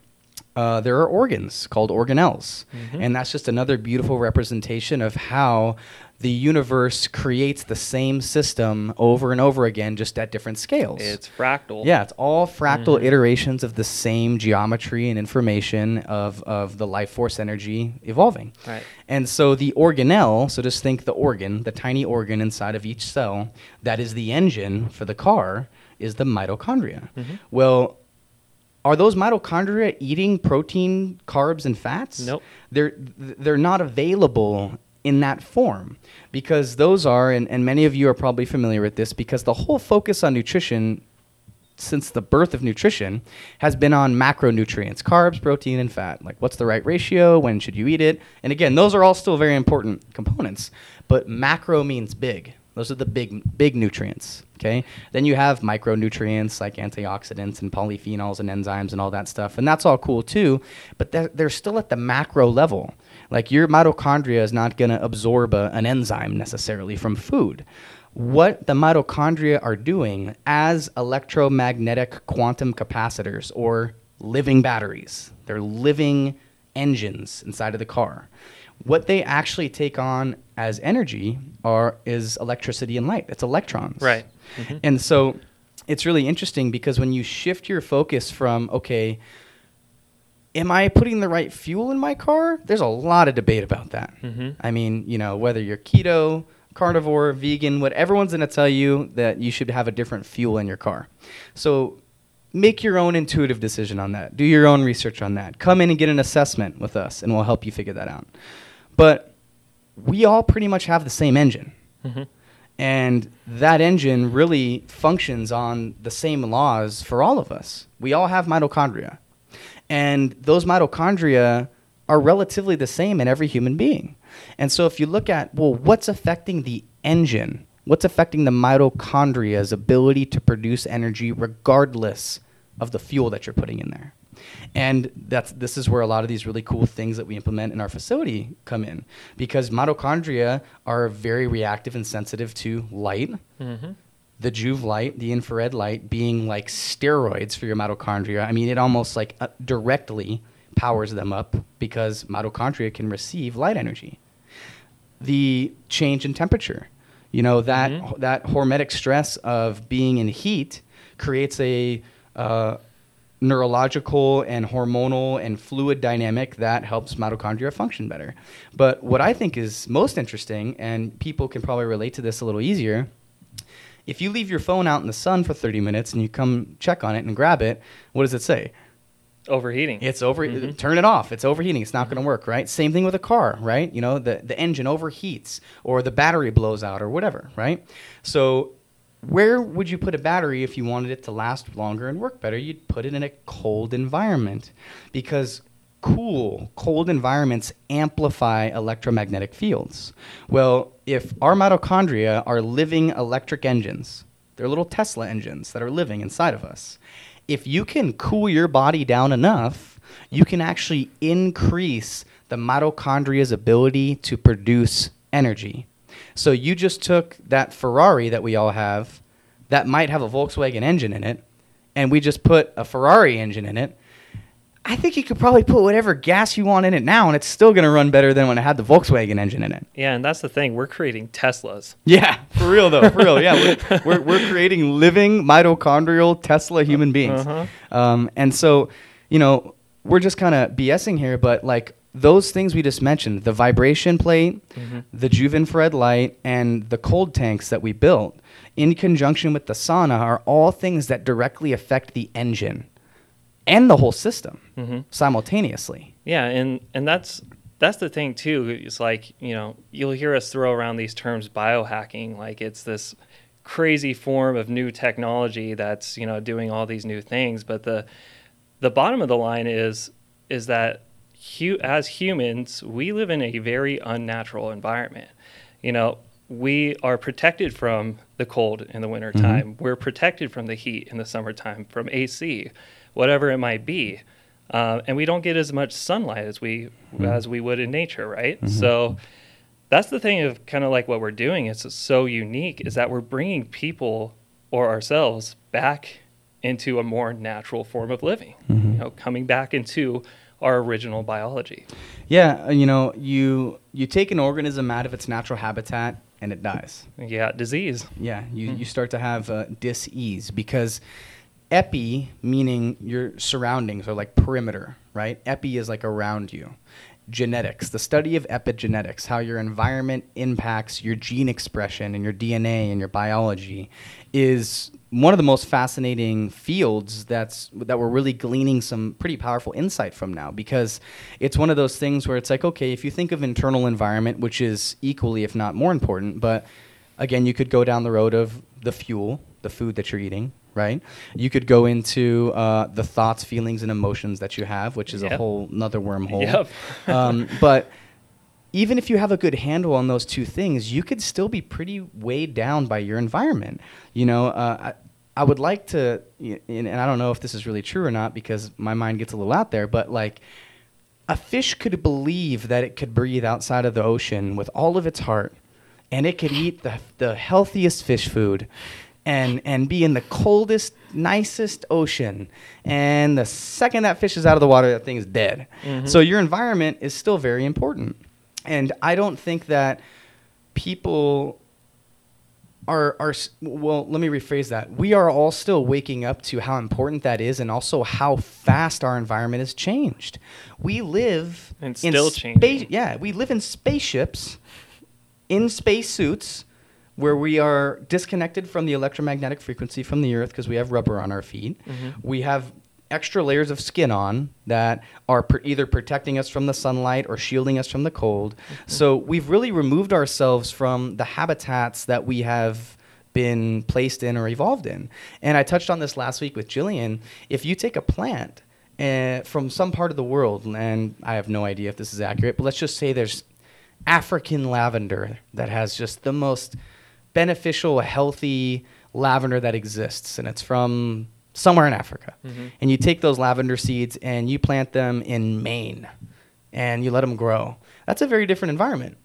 uh, there are organs called organelles. Mhm. And that's just another beautiful representation of how the universe creates the same system over and over again, just at different scales. It's fractal. Yeah, it's all fractal Mhm. iterations of the same geometry and information of, of the life force energy evolving. Right. And so the organelle, so just think the organ, the tiny organ inside of each cell, that is the engine for the car, is the mitochondria. Mhm. Well, are those mitochondria eating protein, carbs, and fats? Nope. They're they're not available in that form because those are, and, and many of you are probably familiar with this, because the whole focus on nutrition since the birth of nutrition has been on macronutrients carbs protein and fat like what's the right ratio when should you eat it and again those are all still very important components but macro means big those are the big big nutrients okay then you have micronutrients like antioxidants and polyphenols and enzymes and all that stuff and that's all cool too but they're, they're still at the macro level like your mitochondria is not going to absorb a, an enzyme necessarily from food what the mitochondria are doing as electromagnetic quantum capacitors or living batteries. They're living engines inside of the car. What they actually take on as energy are is electricity and light. It's electrons. Right. Mhm. And so it's really interesting because when you shift your focus from okay, am I putting the right fuel in my car? There's a lot of debate about that. Mhm. I mean, you know, whether you're keto, carnivore, vegan, what everyone's going to tell you that you should have a different fuel in your car. So make your own intuitive decision on that. Do your own research on that. Come in and get an assessment with us and we'll help you figure that out. But we all pretty much have the same engine. Mhm. And that engine really functions on the same laws for all of us. We all have mitochondria. And those mitochondria are relatively the same in every human being. And so if you look at, well, what's affecting the engine? What's affecting the mitochondria's ability to produce energy regardless of the fuel that you're putting in there? And that's this is where a lot of these really cool things that we implement in our facility come in because mitochondria are very reactive and sensitive to light. Mhm. the Joovv light, the infrared light, being like steroids for your mitochondria. I mean, it almost like uh, directly powers them up because mitochondria can receive light energy. The change in temperature, you know, that that hormetic stress of being in heat creates a uh, neurological and hormonal and fluid dynamic that helps mitochondria function better. But what I think is most interesting, and people can probably relate to this a little easier, if you leave your phone out in the sun for 30 minutes and you come check on it and grab it, what does it say? Overheating. It's over. Mm-hmm. Turn it off. It's overheating. It's not going to work, right? Same thing with a car, right? You know, the the engine overheats or the battery blows out or whatever, right? So, where would you put a battery if you wanted it to last longer and work better? You'd put it in a cold environment because cool, cold environments amplify electromagnetic fields. Well, if our mitochondria are living electric engines, they're little Tesla engines that are living inside of us. If you can cool your body down enough, you can actually increase the mitochondria's ability to produce energy. So you just took that Ferrari that we all have that might have a Volkswagen engine in it, and we just put a Ferrari engine in it. I think you could probably put whatever gas you want in it now, and it's still going to run better than when it had the Volkswagen engine in it. Yeah, and that's the thing. We're creating Teslas. Yeah, for real though, for real. Yeah, we're, we're, we're creating living mitochondrial Tesla human beings. Uh-huh. Um, and so, you know, we're just kind of BSing here, but like those things we just mentioned, the vibration plate, Mhm. the Joovv infrared light, and the cold tanks that we built in conjunction with the sauna are all things that directly affect the engine and the whole system Mhm. simultaneously. Yeah, and and that's that's the thing too. It's like you know you'll hear us throw around these terms biohacking, like it's this crazy form of new technology that's you know doing all these new things. But the the bottom of the line is is that hu- as humans we live in a very unnatural environment. You know we are protected from the cold in the wintertime. We're protected from the heat in the summertime, from AC, whatever it might be. Uh, and we don't get as much sunlight as we Mhm. as we would in nature, right? Mhm. So that's the thing of kind of like what we're doing. It's so unique is that we're bringing people or ourselves back into a more natural form of living. Mhm. You know, coming back into our original biology. Yeah, uh, you know, you you take an organism out of its natural habitat and it dies. Yeah, disease. Yeah, you, Mhm. you start to have uh, dis-ease because epi, meaning your surroundings or like perimeter, right? Epi is like around you. Genetics, the study of epigenetics, how your environment impacts your gene expression and your DNA and your biology, is one of the most fascinating fields that's that we're really gleaning some pretty powerful insight from now because it's one of those things where it's like okay if you think of internal environment which is equally if not more important but again you could go down the road of the fuel the food that you're eating right? You could go into uh, the thoughts feelings and emotions that you have which is a whole another wormhole. Yep. um, but even if you have a good handle on those two things, you could still be pretty weighed down by your environment. You know, uh, I, I would like to, and I don't know if this is really true or not because my mind gets a little out there, but like a fish could believe that it could breathe outside of the ocean with all of its heart and it could eat the, the healthiest fish food and and be in the coldest nicest ocean and the second that fish is out of the water that thing is dead Mhm. so your environment is still very important and i don't think that people are are well let me rephrase that we are all still waking up to how important that is and also how fast our environment has changed we live And in still spa- changing. yeah we live in spaceships in space suits where we are disconnected from the electromagnetic frequency from the earth because we have rubber on our feet Mhm. we have extra layers of skin on that are pr- either protecting us from the sunlight or shielding us from the cold. So we've really removed ourselves from the habitats that we have been placed in or evolved in. And I touched on this last week with Jillian. If you take a plant uh, from some part of the world, and I have no idea if this is accurate, but let's just say there's African lavender that has just the most beneficial, healthy lavender that exists, and it's from somewhere in Africa. Mhm. And you take those lavender seeds and you plant them in Maine, and you let them grow. That's a very different environment.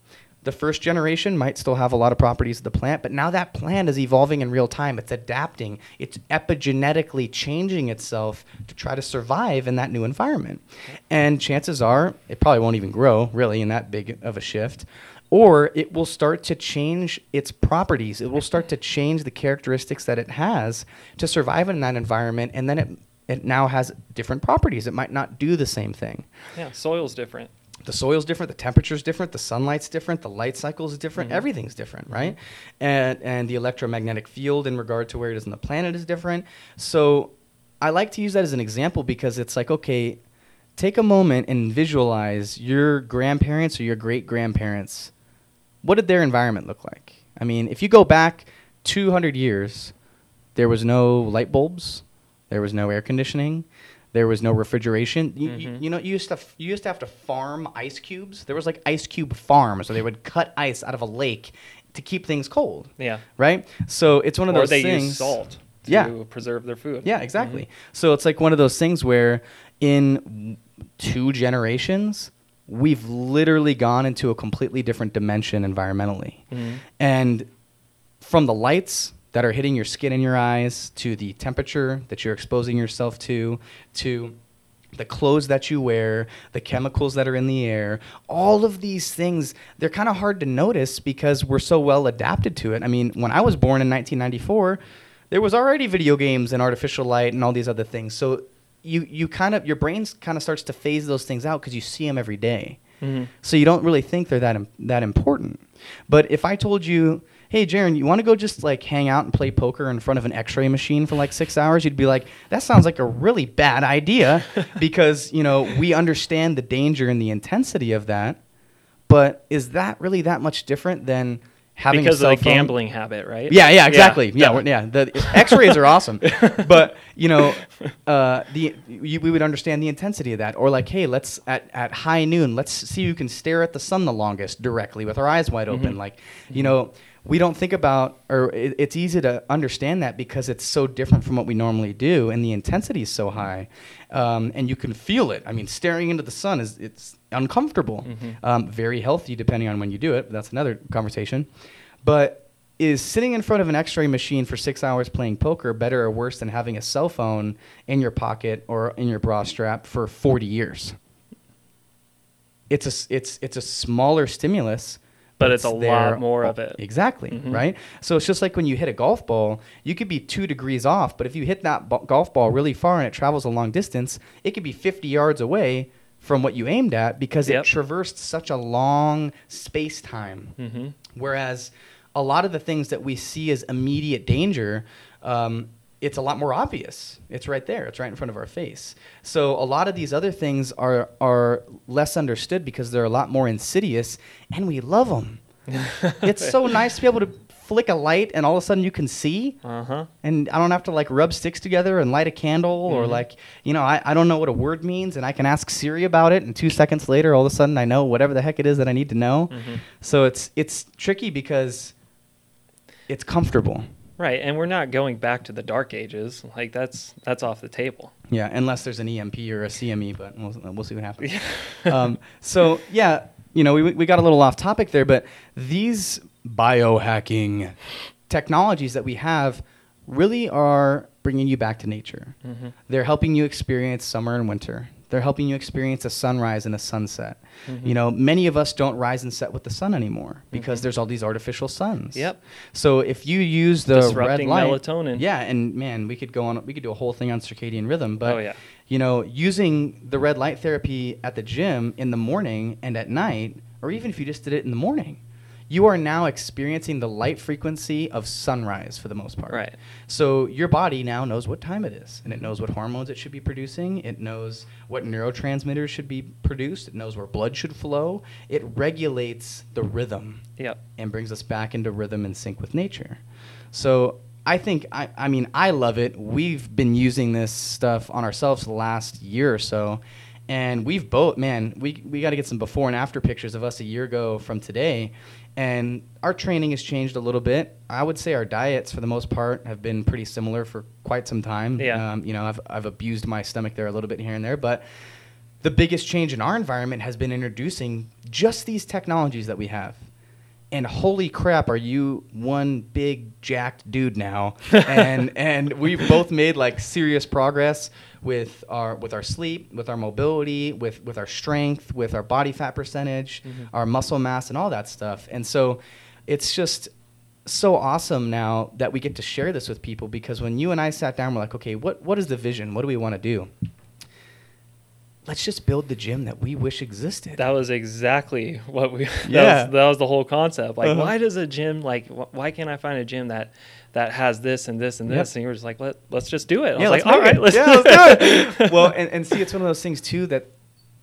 The first generation might still have a lot of properties of the plant, but now that plant is evolving in real time. It's adapting. It's epigenetically changing itself to try to survive in that new environment. And chances are it probably won't even grow really in that big of a shift. Or it will start to change its properties. It will start to change the characteristics that it has to survive in that environment. And then it, it now has different properties. It might not do the same thing Yeah, soil's different. the soil's different, the temperature's different, the sunlight's different, the light cycle is different, Mhm. everything's different, right? And and the electromagnetic field in regard to where it is in the planet is different. So I like to use that as an example because it's like, okay, take a moment and visualize your grandparents or your great grandparents. What did their environment look like? I mean, if you go back 200 years, there was no light bulbs, there was no air conditioning, there was no refrigeration. You, you, you know, you used to f- you used to have to farm ice cubes. There was like ice cube farms, so they would cut ice out of a lake to keep things cold. Yeah. Right. So it's one of or those they things. use salt to yeah. preserve their food. Yeah, exactly. Mhm. So it's like one of those things where in two generations, we've literally gone into a completely different dimension environmentally. Mhm. And from the lights that are hitting your skin and your eyes to the temperature that you're exposing yourself to to the clothes that you wear, the chemicals that are in the air, all of these things, they're kind of hard to notice because we're so well adapted to it. I mean, when I was born in 1994, there was already video games and artificial light and all these other things. So you you kind of your brain kind of starts to phase those things out because you see them every day. Mhm. So you don't really think they're that im- that important. But if I told you, "Hey, Jaron, you want to go just like hang out and play poker in front of an X-ray machine for like six hours?" You'd be like, "That sounds like a really bad idea," because you know we understand the danger and the intensity of that. But is that really that much different than having because of the phone? gambling habit, right? Yeah, yeah, exactly. Yeah, Yeah. yeah. The X-rays are awesome, but you know, uh, the you, we would understand the intensity of that. Or like, hey, let's at at high noon, let's see who can stare at the sun the longest directly with our eyes wide open. Mhm. Like, you know, we don't think about, or it, it's easy to understand that because it's so different from what we normally do, and the intensity is so high, um, and you can feel it. I mean, staring into the sun is it's uncomfortable. Mhm. Um, very healthy depending on when you do it. But that's another conversation. But is sitting in front of an x-ray machine for six hours playing poker better or worse than having a cell phone in your pocket or in your bra strap for 40 years it's a it's it's a smaller stimulus But it's a there lot more of it. exactly Mhm. right so it's just like when you hit a golf ball you could be two degrees off but if you hit that ba- golf ball really far and it travels a long distance it could be 50 yards away from what you aimed at because Yep. it traversed such a long space time Mhm. Whereas a lot of the things that we see as immediate danger, um, it's a lot more obvious. It's right there. It's right in front of our face. So a lot of these other things are are less understood because they're a lot more insidious, and we love them. it's so nice to be able to flick a light and all of a sudden you can see. Uh-huh. And I don't have to like rub sticks together and light a candle or Mhm. like, you know, I, I don't know what a word means and I can ask Siri about it and two seconds later all of a sudden I know whatever the heck it is that I need to know. Mhm. So it's it's tricky because it's comfortable. Right, and we're not going back to the dark ages. Like that's that's off the table. Yeah, unless there's an EMP or a CME, but we'll, we'll see what happens. um, so yeah, you know, we we got a little off topic there, but these biohacking technologies that we have really are bringing you back to nature. Mhm. They're helping you experience summer and winter. They're helping you experience a sunrise and a sunset. Mhm. You know, many of us don't rise and set with the sun anymore because there's all these artificial suns. Yep. So if you use the Disrupting red light, melatonin. yeah, and man, we could go on. We could do a whole thing on circadian rhythm. But Oh, yeah. you know, using the red light therapy at the gym in the morning and at night, or even if you just did it in the morning, you are now experiencing the light frequency of sunrise for the most part. Right. So your body now knows what time it is, and it knows what hormones it should be producing. It knows what neurotransmitters should be produced. It knows where blood should flow. It regulates the rhythm. Yep. And brings us back into rhythm and sync with nature. So I think I, I mean I love it. We've been using this stuff on ourselves the last year or so. And we've both man, we we got to get some before and after pictures of us a year ago from today. And our training has changed a little bit. I would say our diets, for the most part, have been pretty similar for quite some time. Yeah. Um, you know, I've, I've abused my stomach there a little bit here and there, but the biggest change in our environment has been introducing just these technologies that we have. And holy crap, are you one big jacked dude now? and and we've both made like serious progress with our with our sleep, with our mobility, with with our strength, with our body fat percentage, Mhm. our muscle mass, and all that stuff. And so, it's just so awesome now that we get to share this with people because when you and I sat down, we're like, okay, what what is the vision? What do we want to do? Let's just build the gym that we wish existed. That was exactly what we. That Yeah. was, that was the whole concept. Like, Uh-huh. why does a gym like? Wh- why can't I find a gym that that has this and this and Yep. this? And you were just like, let let's just do it. I yeah, was like, all right, it. let's yeah, do let's it. do it. well, and, and see, it's one of those things too that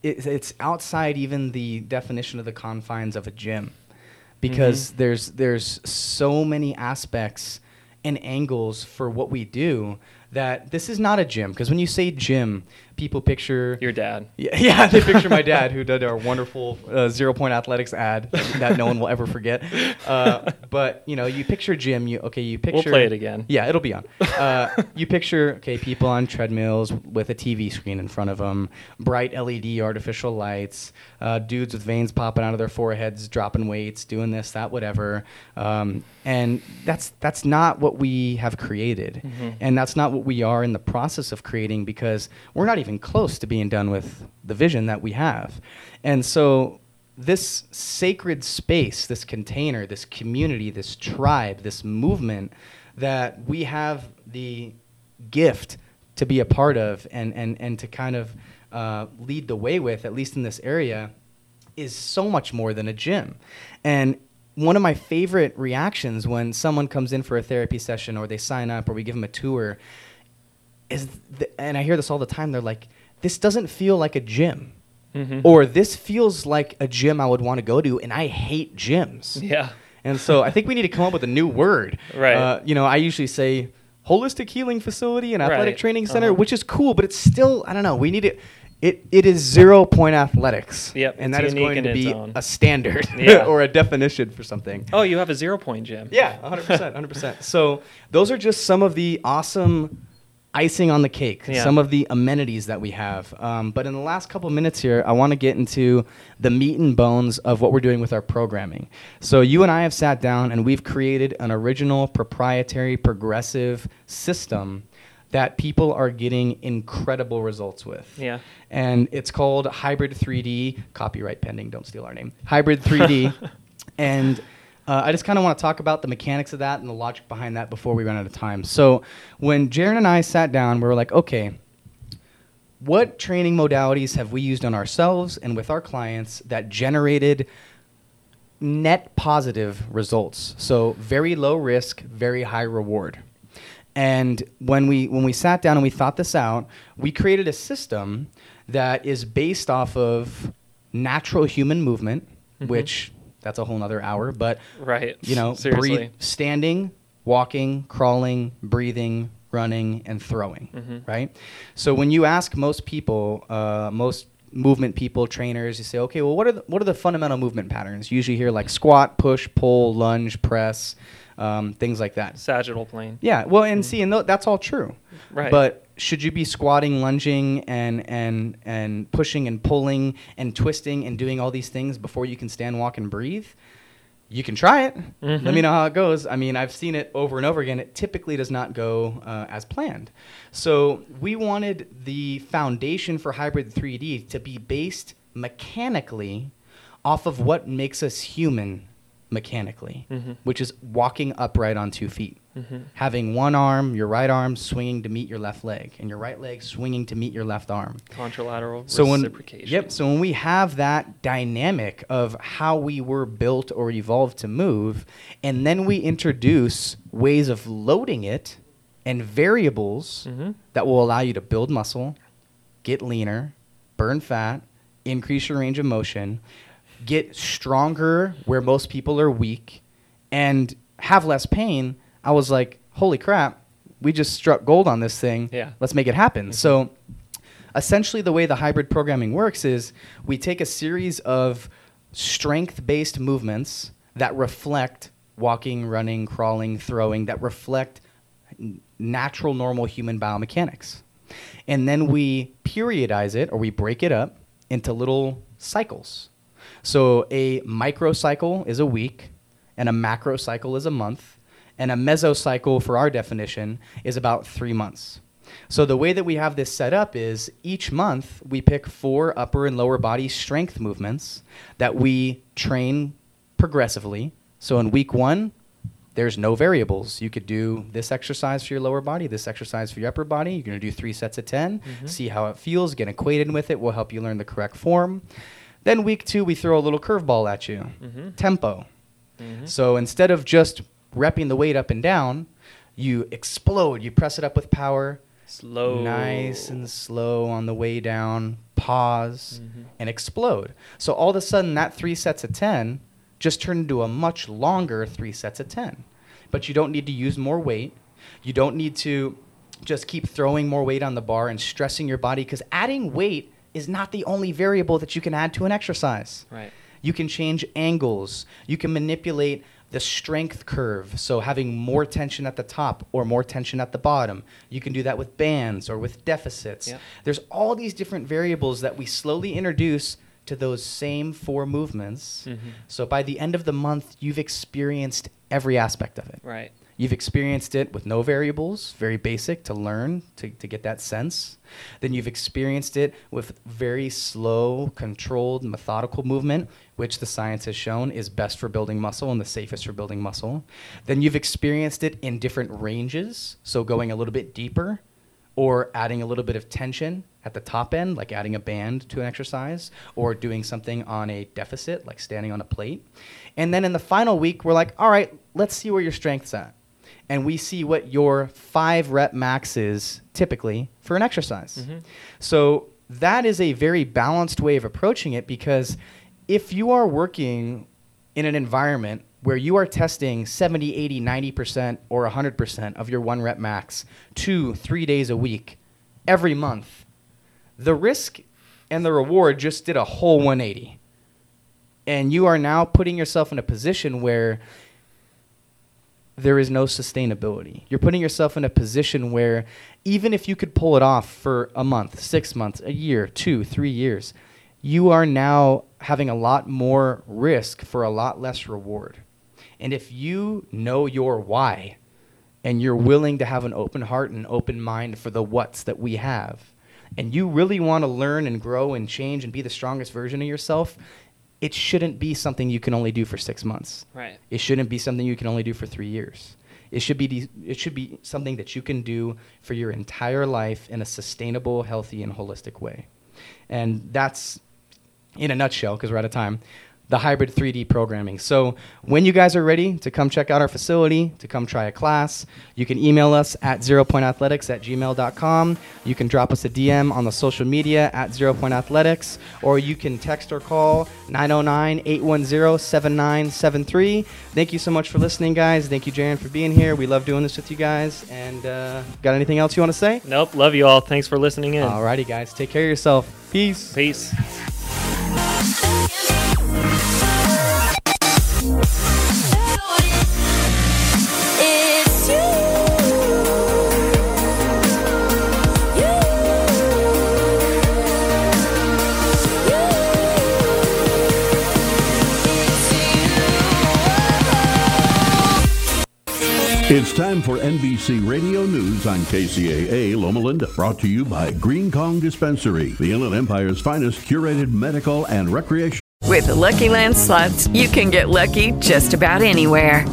it, it's outside even the definition of the confines of a gym, because Mm-hmm. there's there's so many aspects and angles for what we do that this is not a gym. Because when you say gym, people picture your dad. Yeah, yeah they picture my dad who did our wonderful uh, zero point athletics ad that no one will ever forget. Uh, but you know, you picture gym. You okay? You picture. play it again. Yeah, it'll be on. Uh, you picture okay, people on treadmills with a TV screen in front of them, bright LED artificial lights, uh, dudes with veins popping out of their foreheads, dropping weights, doing this, that, whatever. Um, and that's that's not what we have created, Mhm. and that's not what we are in the process of creating because we're not even close to being done with the vision that we have. And so this sacred space, this container, this community, this tribe, this movement that we have the gift to be a part of and, and, and to kind of uh, lead the way with, at least in this area, is so much more than a gym. And one of my favorite reactions when someone comes in for a therapy session or they sign up or we give them a tour is, th- and I hear this all the time, they're like, this doesn't feel like a gym. Mhm. Or this feels like a gym I would want to go to, and I hate gyms. Yeah. And so I think we need to come up with a new word. Right. Uh, you know, I usually say holistic healing facility and athletic Right. training center, Uh-huh. which is cool, but it's still I don't know. We need it. It it is zero point athletics. Yep, And that is going to be a standard Yeah. or a definition for something. Oh, you have a zero point gym. Yeah, 100%. 100%. So those are just some of the awesome icing on the cake, Yeah. some of the amenities that we have. Um, but in the last couple minutes here, I want to get into the meat and bones of what we're doing with our programming. So you and I have sat down and we've created an original proprietary progressive system that people are getting incredible results with. Yeah. And it's called Hybrid 3D, copyright pending, don't steal our name. Hybrid 3D. and uh, I just kind of want to talk about the mechanics of that and the logic behind that before we run out of time. So, when Jaron and I sat down, we were like, okay, what training modalities have we used on ourselves and with our clients that generated net positive results? So, very low risk, very high reward. And when we when we sat down and we thought this out, we created a system that is based off of natural human movement, Mhm. which that's a whole nother hour, but Right. you know, Seriously. breathe, standing, walking, crawling, breathing, running, and throwing, Mhm. right? So when you ask most people, uh, most movement people, trainers, you say, okay, well, what are the, what are the fundamental movement patterns? You usually hear like squat, push, pull, lunge, press, um, things like that. Sagittal plane. Yeah, well, and see, and th- that's all true. Right. But should you be squatting, lunging, and and and pushing and pulling and twisting and doing all these things before you can stand, walk, and breathe? You can try it. Let me know how it goes. I mean, I've seen it over and over again. It typically does not go uh, as planned. So we wanted the foundation for hybrid 3D to be based mechanically off of what makes us human mechanically, Mhm. which is walking upright on two feet Mhm. having one arm, your right arm swinging to meet your left leg, and your right leg swinging to meet your left arm. Contralateral So when reciprocation. yep, so when we have that dynamic of how we were built or evolved to move, and then we introduce ways of loading it and variables Mhm. that will allow you to build muscle, get leaner, burn fat, increase your range of motion, get stronger where most people are weak, and have less pain. I was like, holy crap, we just struck gold on this thing. Yeah. Let's make it happen. Mm-hmm. So essentially the way the hybrid programming works is we take a series of strength-based movements that reflect walking, running, crawling, throwing that reflect natural normal human biomechanics. And then we periodize it or we break it up into little cycles. So a microcycle is a week, and a macrocycle is a month, and a mesocycle, for our definition, is about three months. So the way that we have this set up is each month we pick four upper and lower body strength movements that we train progressively. So in week one, there's no variables. You could do this exercise for your lower body, this exercise for your upper body. You're going to do three sets of 10, Mhm. see how it feels, get acquainted with it, will help you learn the correct form. Then week two, we throw a little curveball at you Mhm. tempo. Mhm. So instead of just repping the weight up and down, you explode, you press it up with power. Slow. Nice and slow on the way down, pause, Mhm. and explode. So all of a sudden, that three sets of 10 just turned into a much longer three sets of 10. But you don't need to use more weight. You don't need to just keep throwing more weight on the bar and stressing your body because adding weight is not the only variable that you can add to an exercise. Right. You can change angles. You can manipulate the strength curve. So having more tension at the top or more tension at the bottom. You can do that with bands or with deficits. Yep. There's all these different variables that we slowly introduce to those same four movements. Mhm. So by the end of the month, you've experienced every aspect of it. Right. You've experienced it with no variables, very basic to learn, to, to get that sense. Then you've experienced it with very slow, controlled, methodical movement, which the science has shown is best for building muscle and the safest for building muscle. Then you've experienced it in different ranges, so going a little bit deeper or adding a little bit of tension at the top end, like adding a band to an exercise, or doing something on a deficit, like standing on a plate. And then in the final week, we're like, all right, let's see where your strength's at. And we see what your five rep max is typically for an exercise. Mhm. So that is a very balanced way of approaching it because if you are working in an environment where you are testing 70, 80, 90% or 100% of your one rep max two, three days a week, every month, the risk and the reward just did a whole 180. And you are now putting yourself in a position where there is no sustainability. You're putting yourself in a position where even if you could pull it off for a month, six months, a year, two, three years, you are now having a lot more risk for a lot less reward. And if you know your why and you're willing to have an open heart and open mind for the what's that we have, and you really want to learn and grow and change and be the strongest version of yourself, it shouldn't be something you can only do for six months. Right. It shouldn't be something you can only do for three years. It should be de- it should be something that you can do for your entire life in a sustainable, healthy, and holistic way. And that's in a nutshell, because we're out of time, the hybrid 3D programming. So when you guys are ready to come check out our facility, to come try a class, you can email us at zeropointathletics at gmail.com. You can drop us a DM on the social media at zeropointathletics, or you can text or call 909-810-7973. Thank you so much for listening, guys. Thank you, Jaron, for being here. We love doing this with you guys. And uh, got anything else you want to say? Nope. Love you all. Thanks for listening in. Alrighty, guys. Take care of yourself. Peace. Peace. It's time for NBC Radio News on KCAA Loma Linda. Brought to you by Green Kong Dispensary, the Inland Empire's finest curated medical and recreation. With the Lucky Land slots, you can get lucky just about anywhere.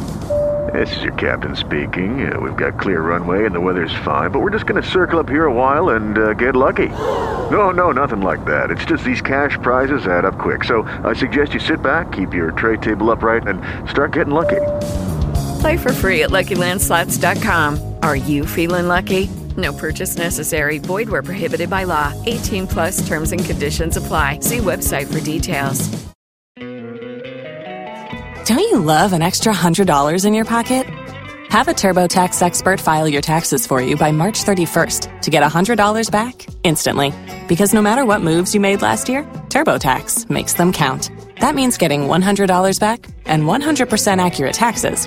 This is your captain speaking. Uh, we've got clear runway and the weather's fine, but we're just going to circle up here a while and uh, get lucky. No, no, nothing like that. It's just these cash prizes add up quick. So I suggest you sit back, keep your tray table upright, and start getting lucky. Play for free at LuckyLandSlots.com. Are you feeling lucky? No purchase necessary. Void where prohibited by law. 18 plus terms and conditions apply. See website for details. Don't you love an extra $100 in your pocket? Have a TurboTax expert file your taxes for you by March 31st to get $100 back instantly. Because no matter what moves you made last year, TurboTax makes them count. That means getting $100 back and 100% accurate taxes